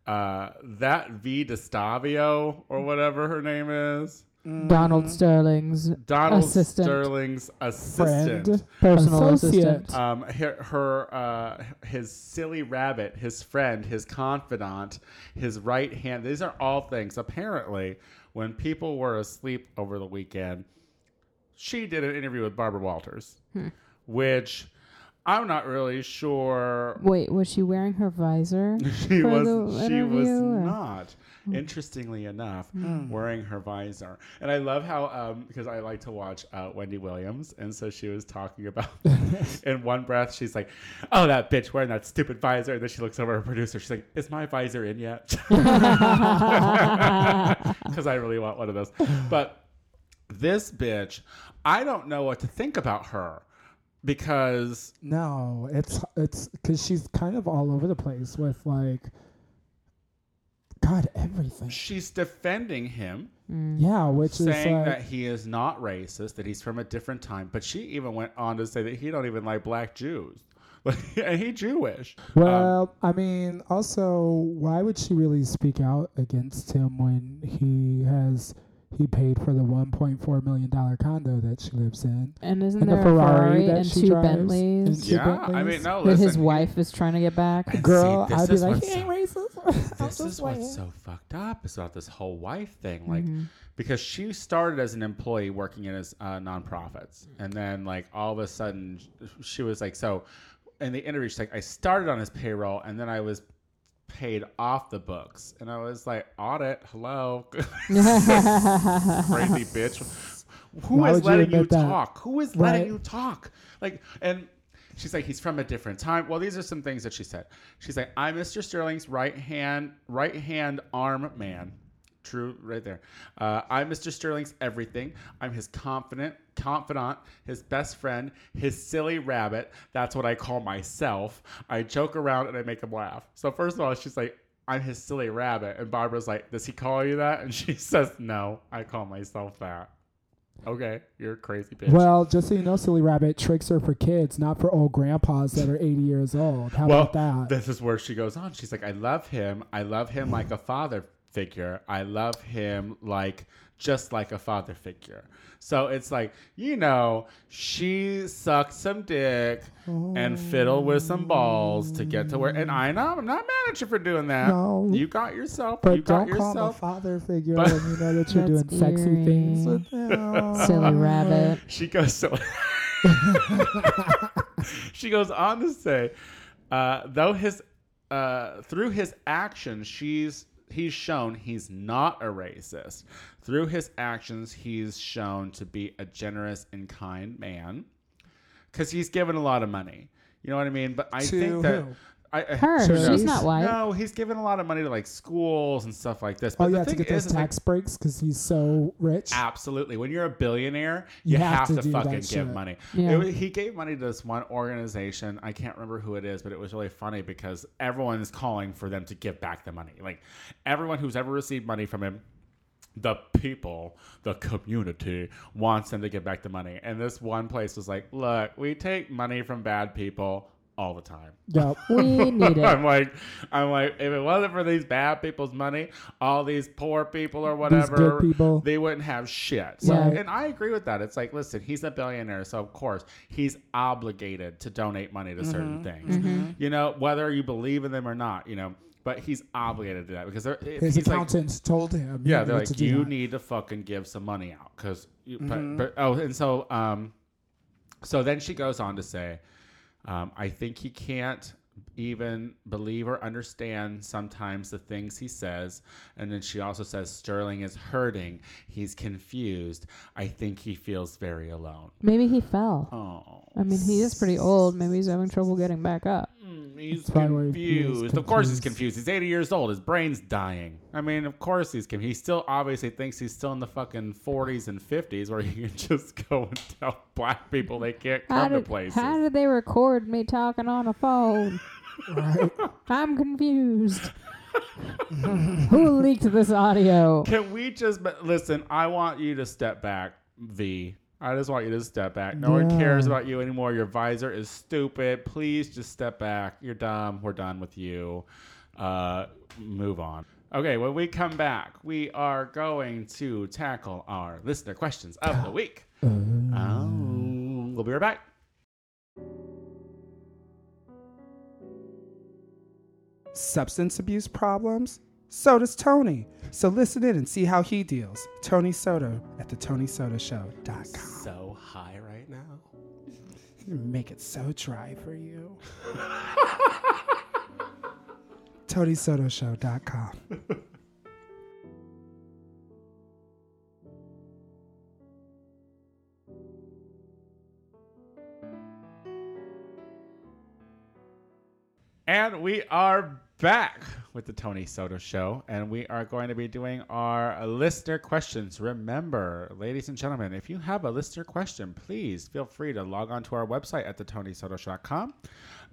uh, that V Destavio or whatever her name is, Donald Sterling's Donald Assistant. Sterling's assistant. Friend, personal associate. assistant. Um, her, her uh, his silly rabbit, his friend, his confidant, his right hand. These are all things. Apparently, when people were asleep over the weekend, she did an interview with Barbara Walters, which I'm not really sure. Wait, was she wearing her visor? She for was. She was or- not. Hmm. Interestingly enough, hmm. wearing her visor, and I love how um, because I like to watch uh, Wendy Williams, and so she was talking about in one breath, she's like, "Oh, that bitch wearing that stupid visor," and then she looks over at her producer, she's like, "Is my visor in yet?" Because I really want one of those. But this bitch, I don't know what to think about her because No, it's it's because she's kind of all over the place with like, God, everything. she's defending him. Yeah, which is saying like, that he is not racist, that he's from a different time. But she even went on to say that he don't even like black Jews, and he Jewish. Um, well, I mean, also, why would she really speak out against him when he has he paid for the 1.4 million dollar condo that she lives in. And isn't And the there Ferrari a Ferrari that and she two drives. Bentleys And two Yeah, I mean, no, that listen. his he- wife is trying to get back? And Girl, see, I'd be like, he ain't racist. This just is what's so fucked up is about this whole wife thing. Like, Mhm. because she started as an employee working in his uh, nonprofits, and then like all of a sudden she was like, so in the interview she's like, I started on his payroll, and then I was paid off the books, and I was like, audit, hello, crazy bitch. Who Why is would you letting you, talk? Who is letting Right. you talk? Like, and she's like, he's from a different time. Well, these are some things that she said. She's like, I'm Mr. Sterling's right hand, right hand arm man. True, right there. Uh, I'm Mr. Sterling's everything. I'm his confident, confidant, his best friend, his silly rabbit. That's what I call myself. I joke around and I make him laugh. So first of all, she's like, I'm his silly rabbit, and Barbara's like, Does he call you that? And she says, No, I call myself that. Okay, you're a crazy bitch. Well, just so you know, Silly Rabbit tricks are for kids, not for old grandpas that are 80 years old. How well, about that? this is where she goes on. She's like, I love him. I love him like a father figure. I love him like just like a father figure. So it's like, you know, she sucked some dick and fiddle with some balls to get to where. And I know I'm not mad at you for doing that. No. You got yourself. but you got don't call him a yourself. father figure But- when you know that you're doing That's sexy things with him. Silly rabbit. She goes so. she goes on to say, uh, though his uh, through his actions, she's he's shown he's not a racist. Through his actions, he's shown to be a generous and kind man because he's given a lot of money. You know what I mean? But I To think that. who? I, I- Her. Sure She's does. not white. No, he's given a lot of money to like schools and stuff like this. Oh, but Oh, the yeah, to thing get those is like, tax breaks because he's so rich. Absolutely. When you're a billionaire, You you, have have, to to, fucking give shit. money. Yeah. It he gave money to this one organization. I can't remember who it is, but it was really funny because everyone is calling for them to give back the money. Like everyone who's ever received money from him, the people, the community wants them to give back the money. And this one place was like, look, we take money from bad people all the time. Yep. We need it. I'm like, I'm like, if it wasn't for these bad people's money, all these poor people or whatever, good people. they wouldn't have shit. Yeah. So, and I agree with that. It's like, listen, he's a billionaire, so of course he's obligated to donate money to certain things. Mm-hmm. You know, whether you believe in them or not. You know, but he's obligated to do that because they're, His he's like, accountants told him. yeah, they're to like, do you that. need to fucking give some money out because, Mm-hmm. but, but oh, and so um, so then she goes on to say, um, I think he can't even believe or understand sometimes the things he says. And then she also says Sterling is hurting. He's confused. I think he feels very alone. Maybe he fell. Oh, I mean, he is pretty old. Maybe he's having trouble getting back up. Mm, he's That's probably why he confused. Of course he's confused. confused. He's 80 years old. His brain's dying. I mean, of course he's confused. He still obviously thinks he's still in the fucking 40s and 50s where he can just go and tell black people they can't How come to did, places. how did they record me talking on a phone? Right. I'm confused. Who leaked this audio? Can we just listen? I want you to step back, V. I just want you to step back. No one cares about you anymore. Your visor is stupid. Please just step back. You're dumb. We're done with you. Uh, move on. Okay, when we come back, we are going to tackle our listener questions of the week. Oh, we'll be right back. Substance abuse problems? So does Tony. So listen in and see how he deals. Tony Soto at the TonySotoShow.com. So high right now. Make it so dry for you. TonySotoShow.com. And we are back with the Tony Soto Show, and we are going to be doing our listener questions. Remember, ladies and gentlemen, if you have a listener question, please feel free to log on to our website at thetonysotoshow.com,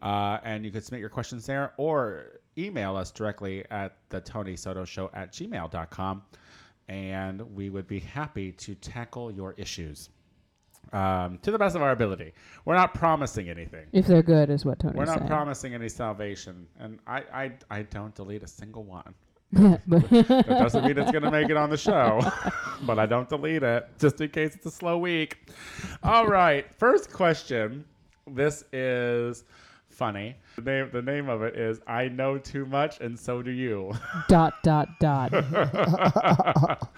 uh, and you can submit your questions there or email us directly at the Tony Soto Show at gmail.com, and we would be happy to tackle your issues um, to the best of our ability. We're not promising anything. If they're good, is what Tony We're not said. promising any salvation, and I, I, I don't delete a single one. That doesn't mean it's going to make it on the show, but I don't delete it just in case it's a slow week. All right, first question. This is funny. The name, the name of it is I Know Too Much and So Do You. dot dot dot.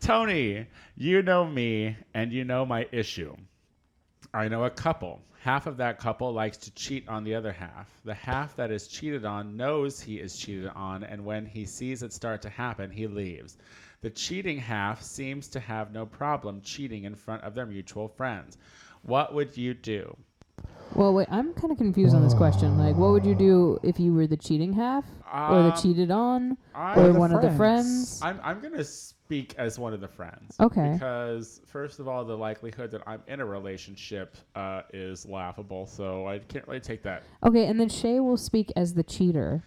Tony, you know me and you know my issue. I know a couple. Half of that couple likes to cheat on the other half. The half that is cheated on knows he is cheated on, and when he sees it start to happen, he leaves. The cheating half seems to have no problem cheating in front of their mutual friends. What would you do? Well, wait, I'm kind of confused on this question. Like, what would you do if you were the cheating half, or the Um, cheated on, or one of the friends. friends? I'm, I'm going to speak as one of the friends. Okay. Because, first of all, the likelihood that I'm in a relationship uh, is laughable, so I can't really take that. Okay, and then Shea will speak as the cheater,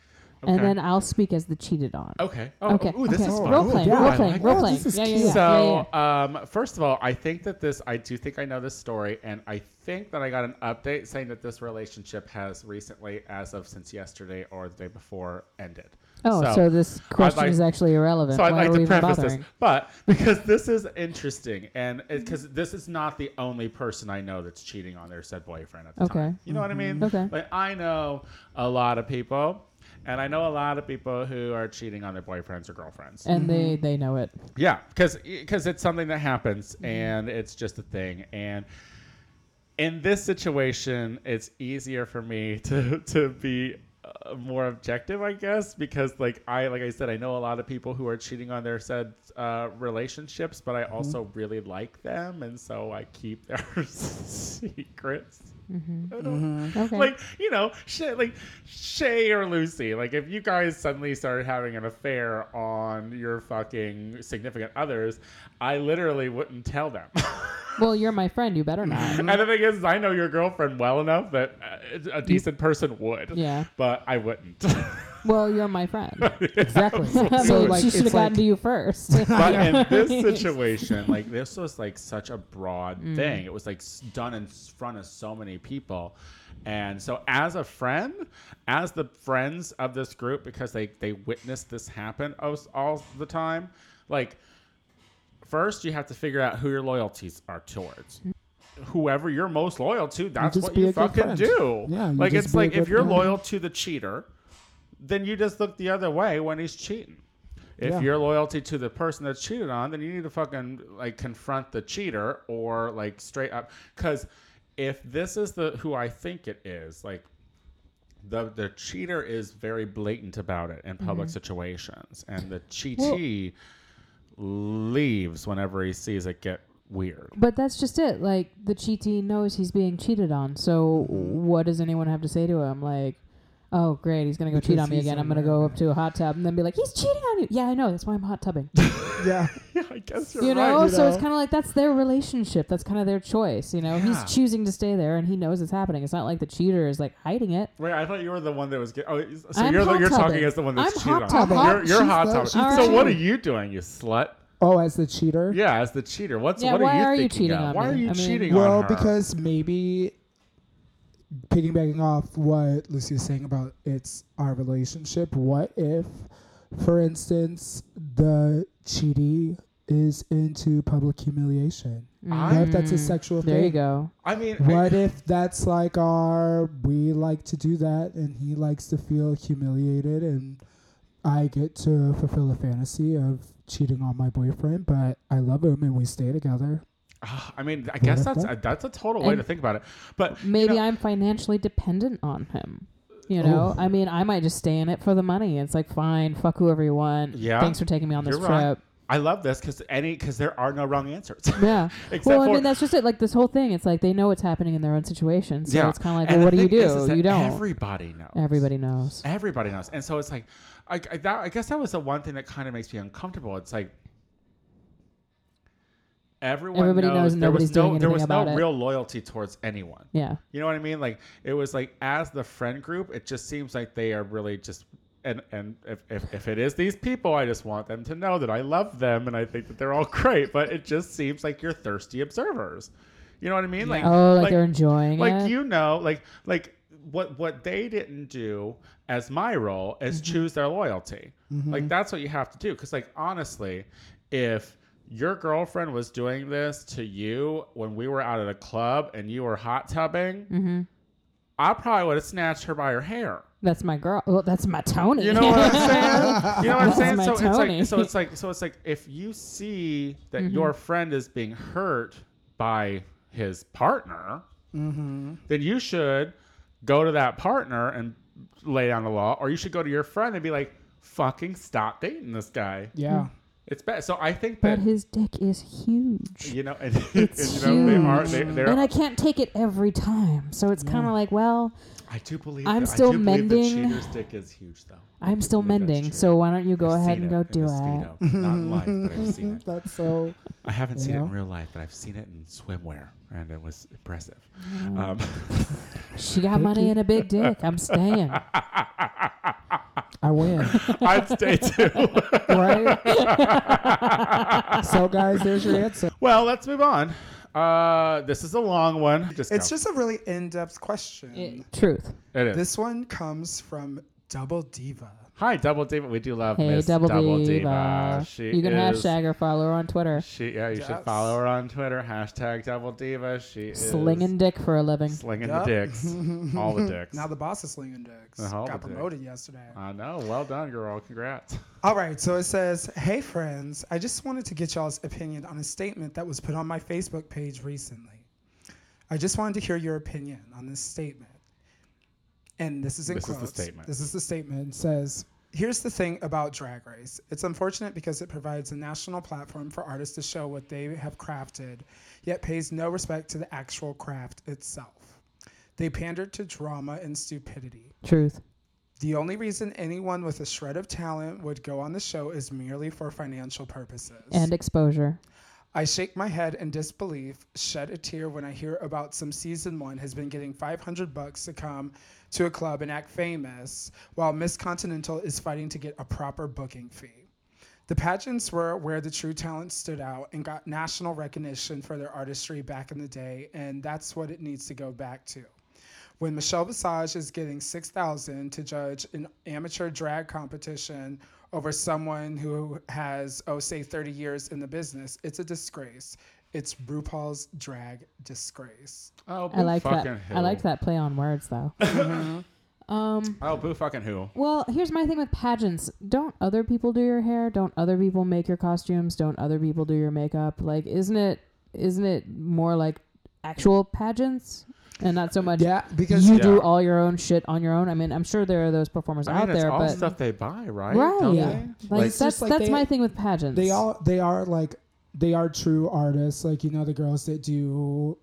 and then I'll speak as the cheated on. Okay. Oh, okay. Ooh, this okay. is fun. Role playing. yeah, role playing. like role playing. This Yeah, yeah, cute. yeah, So, yeah, um, first of all, I think that this, I do think I know this story, and I think that I got an update saying that this relationship has recently, as of since yesterday or the day before, ended. Yeah. Oh, so, this question like- is actually irrelevant. So I'd Why like to preface bothering? this, but because this is interesting, and because this is not the only person I know that's cheating on their said boyfriend at the Okay. time. You know what I mean? Mm-hmm. Okay. Like I know a lot of people, and I know a lot of people who are cheating on their boyfriends or girlfriends. And they mm-hmm. they know it. Yeah, because it's something that happens mm-hmm. and it's just a thing. And in this situation, it's easier for me to to be uh, more objective, I guess, because like I like I said, I know a lot of people who are cheating on their said uh, relationships, but I also really like them, and so I keep their secrets. I don't- Okay. like you know, Shea, like Shea or Lucy, like if you guys suddenly started having an affair on your fucking significant others, I literally wouldn't tell them. well, you're my friend. You better not. and the thing is, I know your girlfriend well enough that uh, a decent person would. Yeah. But I wouldn't. Well, you're my friend. Exactly. I so like she should have it's gotten like to you first. but in this situation, like this was like such a broad Mm. thing. It was like s- done in front of so many people. And so as a friend, as the friends of this group, because they, they witnessed this happen all, all the time, like first you have to figure out who your loyalties are towards. Whoever you're most loyal to, that's what you fucking do. Yeah, like it's like if you're friend. loyal to the cheater, then you just look the other way when he's cheating. If Yeah. your loyalty to the person that's cheated on, then you need to fucking like confront the cheater or like straight up. Because if this is the who I think it is, like the the cheater is very blatant about it in public situations, and the cheatee leaves whenever he sees it get weird. But that's just it. Like the cheatee knows he's being cheated on. So mm-hmm. what does anyone have to say to him? Like, oh great, he's gonna go cheat on me again. I'm gonna go up to a hot tub and then be like, he's cheating on you. Yeah, I know. That's why I'm hot tubbing. yeah. Yeah, I guess you're you right. know. you so it's kind of like that's their relationship. That's kind of their choice. You know, Yeah. he's choosing to stay there and he knows it's happening. It's not like the cheater is like hiding it. Wait, I thought you were the one that was. Get- oh, so I'm you're the, hot you're talking tubbing. as the one that's I'm cheated hot on. tubbing. You're, you're She's hot the- tubbing. she's the So what are cheater. you doing, you slut? Oh, as the cheater. Yeah, as the cheater. What's Yeah, what why are you are you thinking cheating of? on Why me? are you I mean- cheating on Well, her? because maybe piggybacking off what Lucy is saying about it's our relationship. What if, for instance, the cheaty is into public humiliation? I- What if that's a Mm, sexual There thing? you go. I mean, What if that's like our we like to do that and he likes to feel humiliated and I get to fulfill a fantasy of cheating on my boyfriend, but I love him and we stay together. Ah, I mean, I guess that's a, that's a total way to think about it. But you Maybe know- I'm financially dependent on him. You know, I mean, I might just stay in it for the money. It's like, fine, fuck whoever you want. Yeah, Thanks for taking me on this you're trip. right. I love this because any because there are no wrong answers. Yeah. Well, I for mean, that's just it. Like this whole thing, it's like they know what's happening in their own situation. So yeah, it's kind of like, well, what do you do? is- is you don't. Everybody knows. Everybody knows. Everybody knows, and so it's like, I, I, that, I guess that was the one thing that kind of makes me uncomfortable. It's like everyone Everybody knows there was nobody's no doing there was no it. real loyalty towards anyone. Yeah. You know what I mean? Like it was like as the friend group, it just seems like they are really just and and if, if, if it is these people, I just want them to know that I love them and I think that they're all great. But it just seems like you're thirsty observers. You know what I mean? Like oh, like, they're enjoying like it. you know, like like what what they didn't do as my role is Mm-hmm. choose their loyalty. Like that's what you have to do. Because like honestly, if your girlfriend was doing this to you when we were out at a club and you were hot tubbing, Mm-hmm. I probably would have snatched her by her hair. That's my girl. Well, that's my Tony. You know what I'm saying? You know what I'm saying? my So it's like so it's like so it's like if you see that Mm-hmm. your friend is being hurt by his partner, Mm-hmm. then you should go to that partner and lay down the law, or you should go to your friend and be like, "Fucking stop dating this guy." Yeah. It's bad. So I think but that his dick is huge. you know, and, It's and, you know, they are huge. they, and I can't take it every time. So it's kind of like, well, I do believe. I'm that, still I do believe mending. The cheater's dick is huge, though. I'm still mending. So why don't you go I've ahead and go do it? Not in life, but I've seen it. That's so. I haven't seen it in real life, but I've seen it in swimwear, and it was impressive. Mm. Um, She got money and a big dick. I'm staying. I win. I'd stay too. right? so, guys, there's your answer. well, let's move on. Uh, this is a long one. Just It's go. just a really in-depth question. It- truth. it is. This one comes from Double Diva. Hi, Double Diva. We do love Hey, Miss double, Diva. diva. She you can is, hashtag her, follow her on Twitter. She yeah, you should follow her on Twitter. Hashtag Double Diva. She is Slinging dick for a living. slinging Yup. the dicks, all the dicks. Now the boss is slinging dicks. The Got dick. promoted yesterday. I know. Well done, girl. Congrats. All right, so it says, "Hey friends, I just wanted to get y'all's opinion on a statement that was put on my Facebook page recently. I just wanted to hear your opinion on this statement." And this is in This is the statement. This is the statement. It says, "Here's the thing about Drag Race. It's unfortunate because it provides a national platform for artists to show what they have crafted, yet pays no respect to the actual craft itself. They pander to drama and stupidity." Truth. The only reason anyone with a shred of talent would go on the show is merely for financial purposes. And exposure. I shake my head in disbelief, shed a tear when I hear about some season one has been getting 500 bucks to come to a club and act famous, while Miss Continental is fighting to get a proper booking fee. The pageants were where the true talent stood out and got national recognition for their artistry back in the day, and that's what it needs to go back to. When Michelle Visage is getting 6000 to judge an amateur drag competition over someone who has, oh, say 30 years in the business, it's a disgrace. It's RuPaul's drag disgrace. Oh, I like that. fucking who? I like that play on words though. um. Oh, boo fucking who? Well, here's my thing with pageants. Don't other people do your hair? Don't other people make your costumes? Don't other people do your makeup? Like, isn't it? Isn't it more like actual pageants and not so much? Yeah, because you Yeah. do all your own shit on your own. I mean, I'm sure there are those performers I mean, out it's there, all but stuff they buy, right? right, Yeah. like, Like, that's like that's they- my thing with pageants. they all they are like they are true artists like you know the girls that do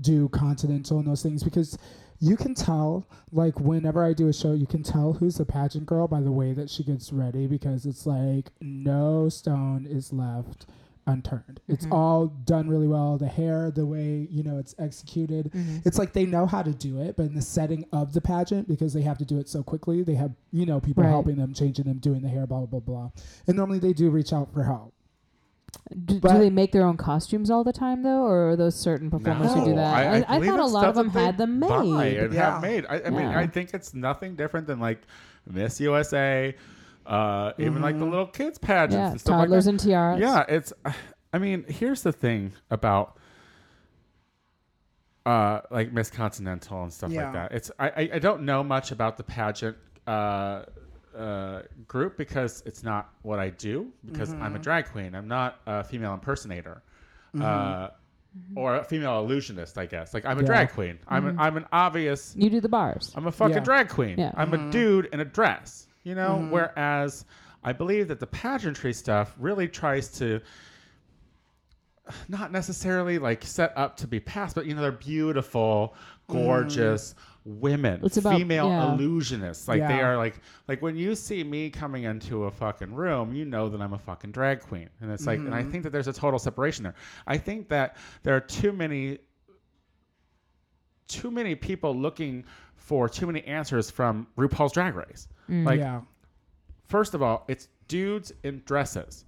do continental and those things because you can tell like whenever i do a show you can tell who's a pageant girl by the way that she gets ready because it's like no stone is left unturned it's Mhm. all done really well the hair the way you know it's executed Mhm. it's like they know how to do it but in the setting of the pageant because they have to do it so quickly they have you know people Right. helping them changing them doing the hair blah blah blah and normally they do reach out for help Do, do they make their own costumes all the time though, or are those certain performers who do that? I, I, believe thought a lot of them had them buy made. and Yeah. have made. I, I mean, I think it's nothing different than like Miss USA, uh, even like the little kids pageants Yeah, and stuff like toddlers that. and tiaras. Yeah, it's. I mean, here's the thing about. Uh, like Miss Continental and stuff Yeah. like that. It's I, I I don't know much about the pageant uh, uh, group because it's not what I do because I'm a mm-hmm. drag queen. I'm not a female impersonator. Uh, mm-hmm. Mm-hmm. or a female illusionist, I guess. Like I'm a Yeah. drag queen. I'm an, I'm an obvious. You do the bars. I'm a fucking Yeah. drag queen. Yeah. I'm a dude in a dress. You know. Whereas I believe that the pageantry stuff really tries to not necessarily like set up to be passed, but you know they're beautiful, gorgeous women, It's about- female yeah. illusionists. Like they are like like when you see me coming into a fucking room, you know that I'm a fucking drag queen, and it's like, and I mm-hmm. think that there's a total separation there. I think that there are too many too many people looking for too many answers from RuPaul's Drag Race. Mm. Like yeah first of all, it's dudes in dresses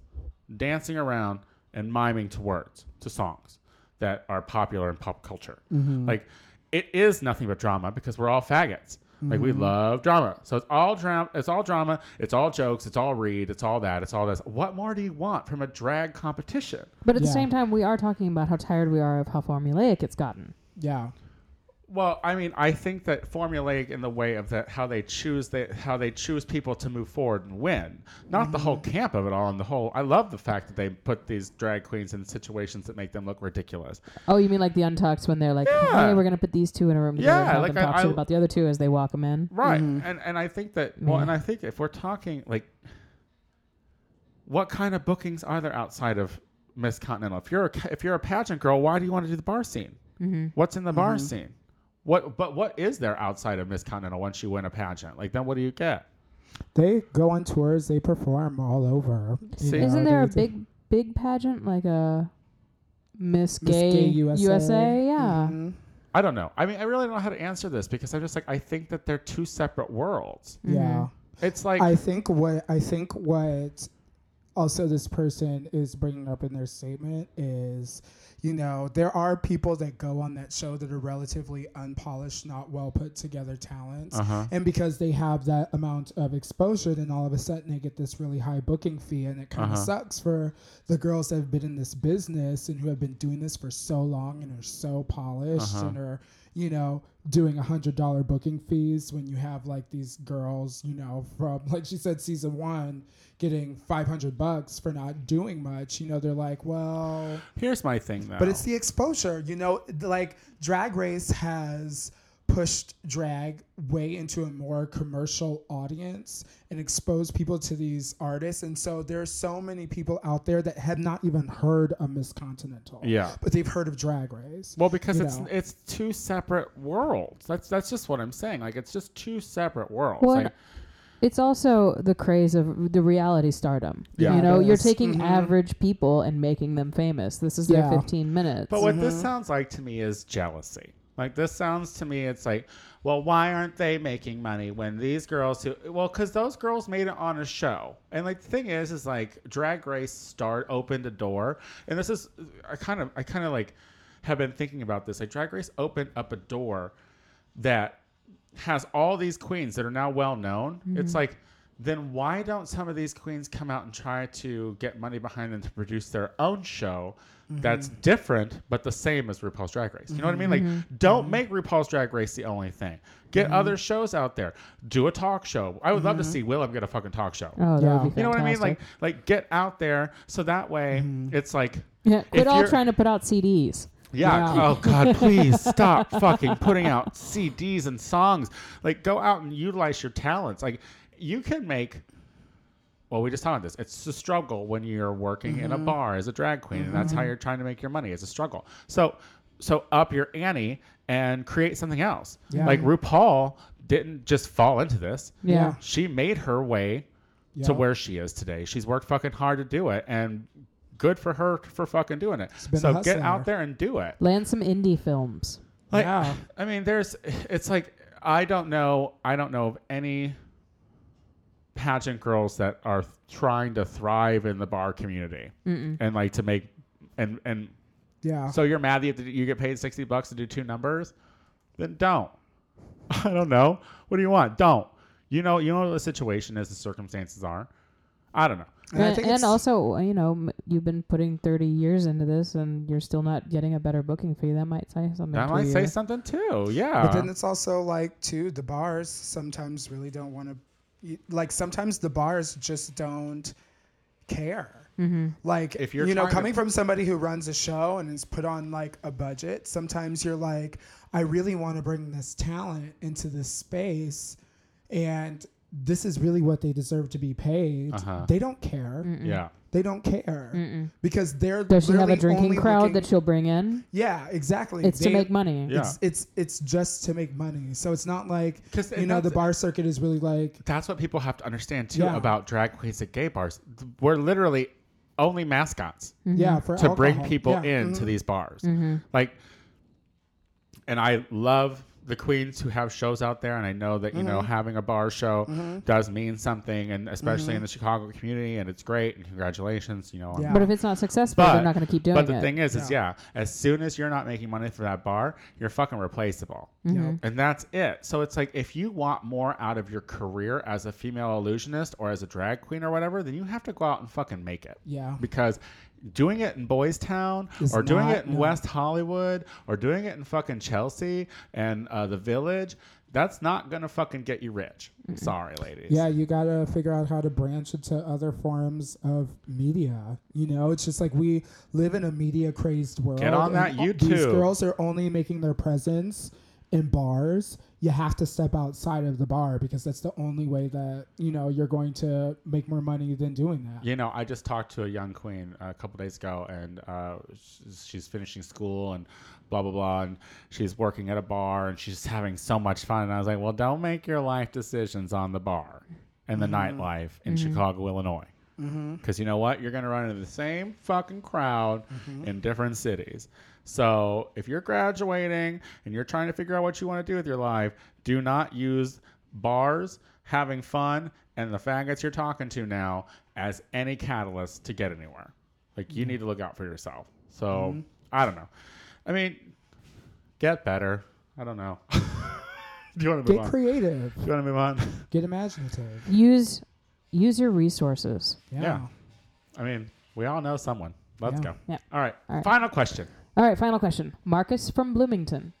dancing around and miming to words, to songs that are popular in pop culture. Mm-hmm. Like, it is nothing but drama because we're all faggots. Like we mm-hmm. love drama, so it's all drama. It's all drama. It's all jokes. It's all read. It's all that. It's all this. What more do you want from a drag competition? But at the Yeah. same time, we are talking about how tired we are of how formulaic it's gotten. Yeah. Well, I mean, I think that formulaic in the way of that how they choose they how they choose people to move forward and win, not the whole mm-hmm. camp of it all. And the whole, I love the fact that they put these drag queens in situations that make them look ridiculous. Oh, you mean like the Untucks when they're like, Yeah. "Hey, we're gonna put these two in a room together Yeah, and like them I- talk shit I- about the other two as they walk them in." Right. Mm-hmm. And and I think that well, Yeah. and I think if we're talking like what kind of bookings are there outside of Miss Continental? If you're a, if you're a pageant girl, why do you want to do the bar scene? Mm-hmm. What's in the bar mm-hmm. scene? What but what is there outside of Miss Continental once you win a pageant? Like then what do you get? They go on tours. They perform all over. you See? know, Isn't there a they- big big pageant like a Miss Miss Gay, Gay USA? USA? Yeah. Mhm. I don't know. I mean, I really don't know how to answer this because I'm just like I think that they're two separate worlds. Yeah. It's like I think what I think what also this person is bringing up in their statement is, you know, there are people that go on that show that are relatively unpolished, not well put together talents. uh-huh. And because they have that amount of exposure, then all of a sudden they get this really high booking fee, and it kind of Uh-huh. sucks for the girls that have been in this business and who have been doing this for so long and are so polished Uh-huh. and are, you know, doing a hundred dollar booking fees when you have like these girls, you know, from like she said, season one, getting five hundred bucks for not doing much. You know, they're like, well, Here's my thing though. But it's the exposure, you know, like Drag Race has pushed drag way into a more commercial audience and exposed people to these artists. And so there's so many people out there that have not even heard of Miss Continental. yeah. But they've heard of Drag Race. Well, because it's know. it's two separate worlds. That's that's just what I'm saying. Like it's just two separate worlds. Well, Like, It's also the craze of the reality stardom. Yeah. You know, you're is. taking Mhm. average people and making them famous. This is their 15 minutes. but what this sounds like to me is jealousy. Like this sounds to me, it's like, well, why aren't they making money when these girls who? Well, because those girls made it on a show, and like the thing is, is like Drag Race start opened a door, and this is I kind of I kind of like have been thinking about this. Like Drag Race opened up a door that has all these queens that are now well known. It's mm-hmm. like, then why don't some of these queens come out and try to get money behind them to produce their own show that's mm-hmm. different but the same as RuPaul's Drag Race? You know what I mean? Like, mm-hmm. don't mm-hmm. make RuPaul's Drag Race the only thing. Get other shows out there. Do a talk show. I would love to see Willam get a fucking talk show. oh, that Yeah. would be You know what I mean? Like, like get out there so that way it's like yeah, quit all trying to put out CDs. yeah. Yeah. Oh God, please stop fucking putting out CDs and songs. Like, go out and utilize your talents. Like, you can make. Well, we just talked about this. It's a struggle when you're working in a bar as a drag queen, and that's how you're trying to make your money. It's a struggle. So, so up your ante and create something else. Yeah. Like RuPaul didn't just fall into this. Yeah. She made her way Yeah. to where she is today. She's worked fucking hard to do it, and good for her for fucking doing it. So get out there and do it. Land some indie films. Like, Yeah. I mean, there's, it's like, I don't know, I don't know of any pageant girls that are trying to thrive in the bar community and like to make, and, and Yeah. so you're mad that you get paid 60 bucks to do two numbers? Then don't. I don't know. What do you want? Don't. You know, you know what the situation is, the circumstances are. I don't know. And I And, think and also, you know, you've been putting 30 years into this and you're still not getting a better booking fee. That might say something That to might you. say something too. Yeah. But then it's also like too the bars sometimes really don't want to like sometimes the bars just don't care. Mm-hmm. Like If you're you know trying to- coming from somebody who runs a show and is put on like a budget, sometimes you're like I really want to bring this talent into this space and this is really what they deserve to be paid. Uh-huh. They don't care. yeah. They don't care because they're Does she have a drinking crowd looking- that she'll bring in? Yeah, exactly. It's to make money. Yeah. It's, it's it's just to make money. So it's not like 'Cause you know the bar circuit is really like That's what people have to understand too Yeah. about drag queens at gay bars. We're literally only mascots yeah for to bring people Yeah. into Mhm. these bars. Mm-hmm. Like, and I love the queens who have shows out there, and I know that you know Mm-hmm. having a bar show mm-hmm. does mean something, and especially in mm-hmm. the Chicago community, and it's great. And congratulations, you know. Yeah. But if it's not successful, But they're not going to keep doing it. But the it. thing is, is yeah, as soon as you're not making money for that bar, you're fucking replaceable. Yep. And that's it. So it's like if you want more out of your career as a female illusionist or as a drag queen or whatever, then you have to go out and fucking make it. Yeah. Because doing it in Boys Town or doing not- it in no. West Hollywood or doing it in fucking Chelsea and uh, the Village, that's not gonna fucking get you rich. Sorry, ladies. Yeah, you gotta figure out how to branch into other forms of media. You know, it's just like we live in a media crazed world. Get on that and These girls are only making their presence in bars. You have to step outside of the bar because that's the only way that you know you're going to make more money than doing that. You know, I just talked to a young queen a couple days ago, and uh, she's, finishing school and blah blah blah, and she's working at a bar and she's having so much fun. And I was like, well, don't make your life decisions on the bar and the mm-hmm. nightlife in mm-hmm. Chicago, Illinois, mm-hmm. because you know what, you're gonna run into the same fucking crowd in different cities. So if you're graduating and you're trying to figure out what you want to do with your life, do not use bars, having fun, and the faggots you're talking to now as any catalyst to get anywhere. Like you mm-hmm. need to look out for yourself. So mm-hmm. I don't know. I mean, get better. I don't know. do you want to move Get on? creative. do you want to move on? Get imaginative. use use your resources. Yeah. Yeah. I mean, we all know someone. Let's Yeah. go. Yeah. All right. All right. Final question. All right, final question. Marcus from Bloomington.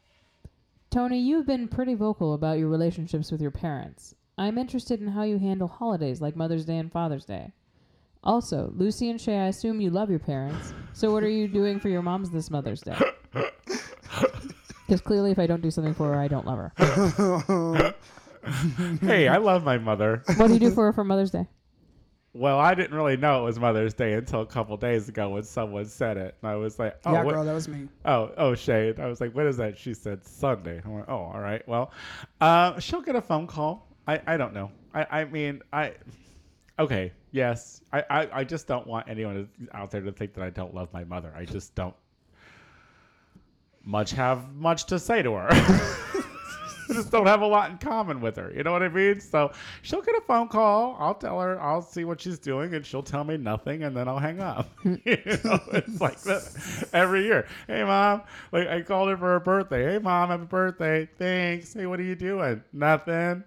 Tony, you've been pretty vocal about your relationships with your parents. I'm interested in how you handle holidays like Mother's Day and Father's Day. Also, Lucy and Shea, I assume you love your parents. So, what are you doing for your moms this Mother's Day? Because clearly, if I don't do something for her, I don't love her. hey, I love my mother. What do you do for her for Mother's Day? Well, I didn't really know it was Mother's Day until a couple days ago when someone said it, and I was like, "Oh, yeah, what- girl, that was me. oh, oh, Shade." I was like, "What is that?" She said Sunday. I went, "Oh, all right. Well, uh, she'll get a phone call. I, I don't know. I, I mean, I, okay, yes. I, I, I just don't want anyone out there to think that I don't love my mother. I just don't much have much to say to her." Just don't have a lot in common with her. You know what I mean? So she'll get a phone call. I'll tell her. I'll see what she's doing, and she'll tell me nothing, and then I'll hang up. you know, it's like that every year. Hey, mom. Like I called her for her birthday. Hey, mom, happy birthday. Thanks. Hey, what are you doing? Nothing.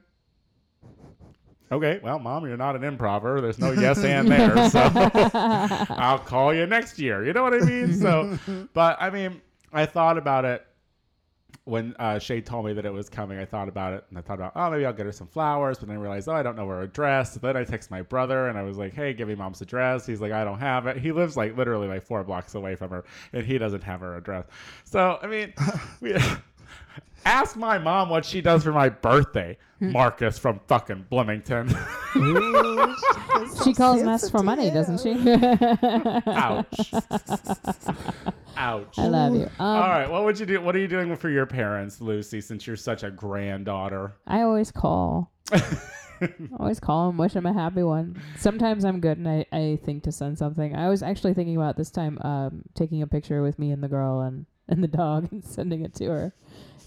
Okay, well, mom, you're not an improver. There's no yes and there, so I'll call you next year. You know what I mean? So, but I mean, I thought about it when uh, Shea told me that it was coming, I thought about it and I thought about, oh, maybe I'll get her some flowers. But then I realized, oh, I don't know her address. So then I text my brother and I was like, hey, give me mom's address. He's like, I don't have it. He lives like literally like four blocks away from her and he doesn't have her address. So, I mean, we, ask my mom what she does for my birthday. Marcus from fucking Bloomington. She calls and asks for money, doesn't she? Ouch. Ouch. I love you. Um, All right, what would you do? What are you doing for your parents, Lucy, since you're such a granddaughter? I always call. always call them, wish them a happy one. Sometimes I'm good and I, I think to send something. I was actually thinking about this time um, taking a picture with me and the girl and, and the dog and sending it to her.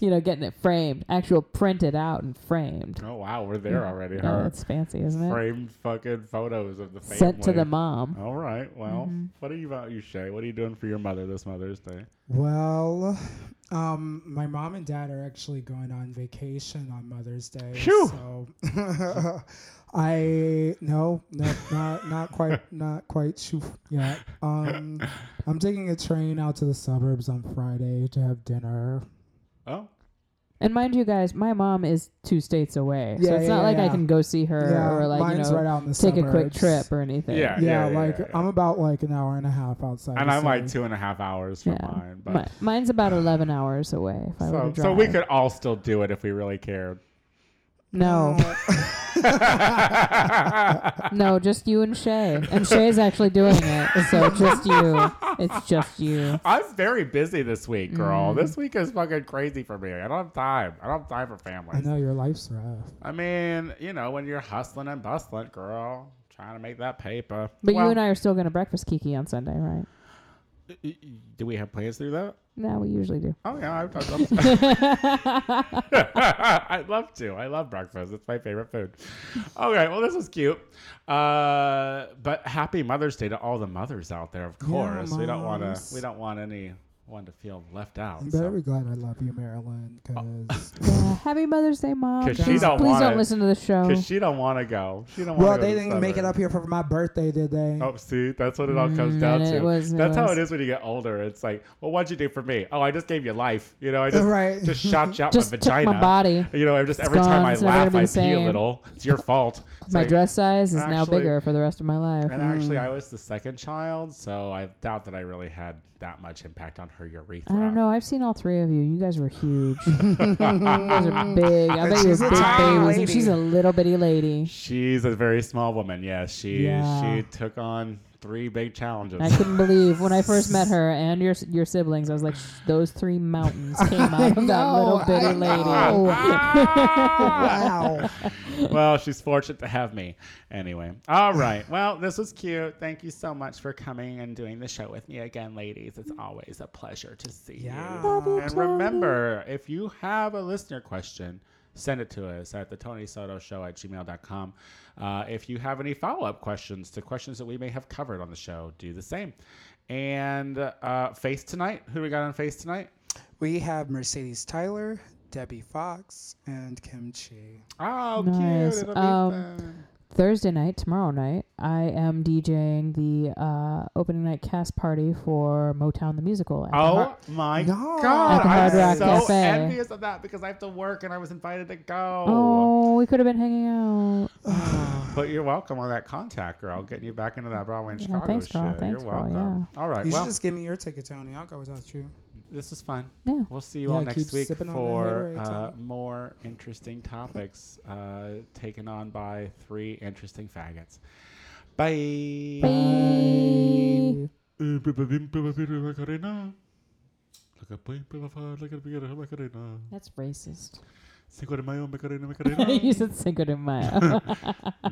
You know, getting it framed, actual printed out and framed. Oh wow, we're there already, Yeah, huh? that's fancy, isn't it? Framed fucking photos of the family. Sent to the mom. All right. Well, Mm-hmm. what are you about you, Shea? What are you doing for your mother this Mother's Day? Well, um, my mom and dad are actually going on vacation on Mother's Day. Phew. So I no, no, not not quite, not quite shoo yet. Um, I'm taking a train out to the suburbs on Friday to have dinner. Oh, And mind you guys, my mom is two states away. so it's yeah, not like I can go see her yeah, or like, you know, right out in the take a quick trip or anything. Yeah. Yeah, like yeah, yeah. I'm about like an hour and a half outside. and I'm like two and a half hours from Yeah. mine, but Mi- mine's about 11 hours away if I were to so, drive. so we could all still do it if we really cared. No. no, just you and Shea. And Shea's actually doing it. So just you. It's just you. I'm very busy this week, girl. Mm. This week is fucking crazy for me. I don't have time. I don't have time for family. I know your life's rough. I mean, you know, when you're hustling and bustling, girl, trying to make that paper. But Well, you and I are still going to breakfast Kiki on Sunday, right? Y- y- Do we have plans to do that? No, we usually do. Oh yeah, I, love to. I'd love to. I love breakfast. It's my favorite food. Okay, well this is cute. Uh, but happy Mother's Day to all the mothers out there. Of Yeah, course, we don't want to. We don't want anyone to feel left out. I'm so. very glad I love you, Marilyn, Oh. because Yeah, happy Mother's Day, Mom. 'Cause she Please, don't please wanna- don't listen to the show. Because she don't want to go. She don't. well, wanna go they didn't make it up here for my birthday, did they? Oh, see, that's what it all comes Mm, down to. it was- it that's how it is when you get older. It's like, well, what'd you do for me? Oh, I just gave you life. You know, I just Right. just shot you out Just my took vagina. my body. You know, I just It's every time gone. I It's never laugh, I pee a little. It's your fault. It's My like- dress size is now bigger for the rest of my life. And actually, Mm. I was the second child, so I doubt that I really had that much impact on her urethra. I don't know. I've seen all three of you. You guys were huge. you guys are big. I bet you She's were a big babies. lady. And she's a little bitty lady. She's a very small woman. Yes, she Yeah. she took on three big challenges. I couldn't believe when I first met her and your your siblings. I was like, those three mountains came out of that little bitty I lady. know. wow. well, she's fortunate to have me. Anyway, all right. Well, this was cute. Thank you so much for coming and doing the show with me again, ladies. It's always a pleasure to see Yeah. you. Love you, and remember, if you have a listener question, send it to us at the Tony Soto Show at gmail.com. Uh, if you have any follow up questions to questions that we may have covered on the show, do the same. And uh, Face Tonight, who we got on Face Tonight? We have Mercedes Tyler, Debbie Fox, and Kim Chi. Oh, Nice. cute. It'll be Um, fun. Thursday night, tomorrow night, I am DJing the uh, opening night cast party for Motown the Musical. at the Oh Har- my No. god! At the Hard I'm Rock so Cafe. envious of that because I have to work and I was invited to go. oh, we could have been hanging out. But you're welcome on that contact, girl. Getting you back into that Broadway and Yeah, Chicago thanks, shit. girl. Thanks, you're girl, welcome. All right. You well, should just give me your ticket, Tony. I'll go without you. This is fun. Yeah. We'll see you Yeah, all next week sipping on that for uh, more interesting topics uh, taken on by three interesting faggots. Bye. Bye. That's racist. Cinco de Mayo, Macarena, Macarena. you said Cinco de Mayo.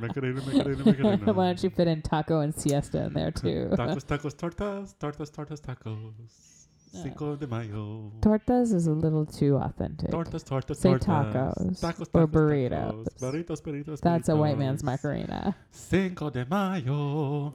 Macarena, Macarena, Macarena. Why don't you fit in taco and siesta in there too? Tacos, tacos, tortas, tortas, tortas, tacos. Cinco de Mayo. Tortas is a little too authentic. Tortas, tortas, Say tortas. tacos Tacos, or burritos. tacos. Burritos, burritos, That's a white man's burritos. Macarena. Cinco de Mayo.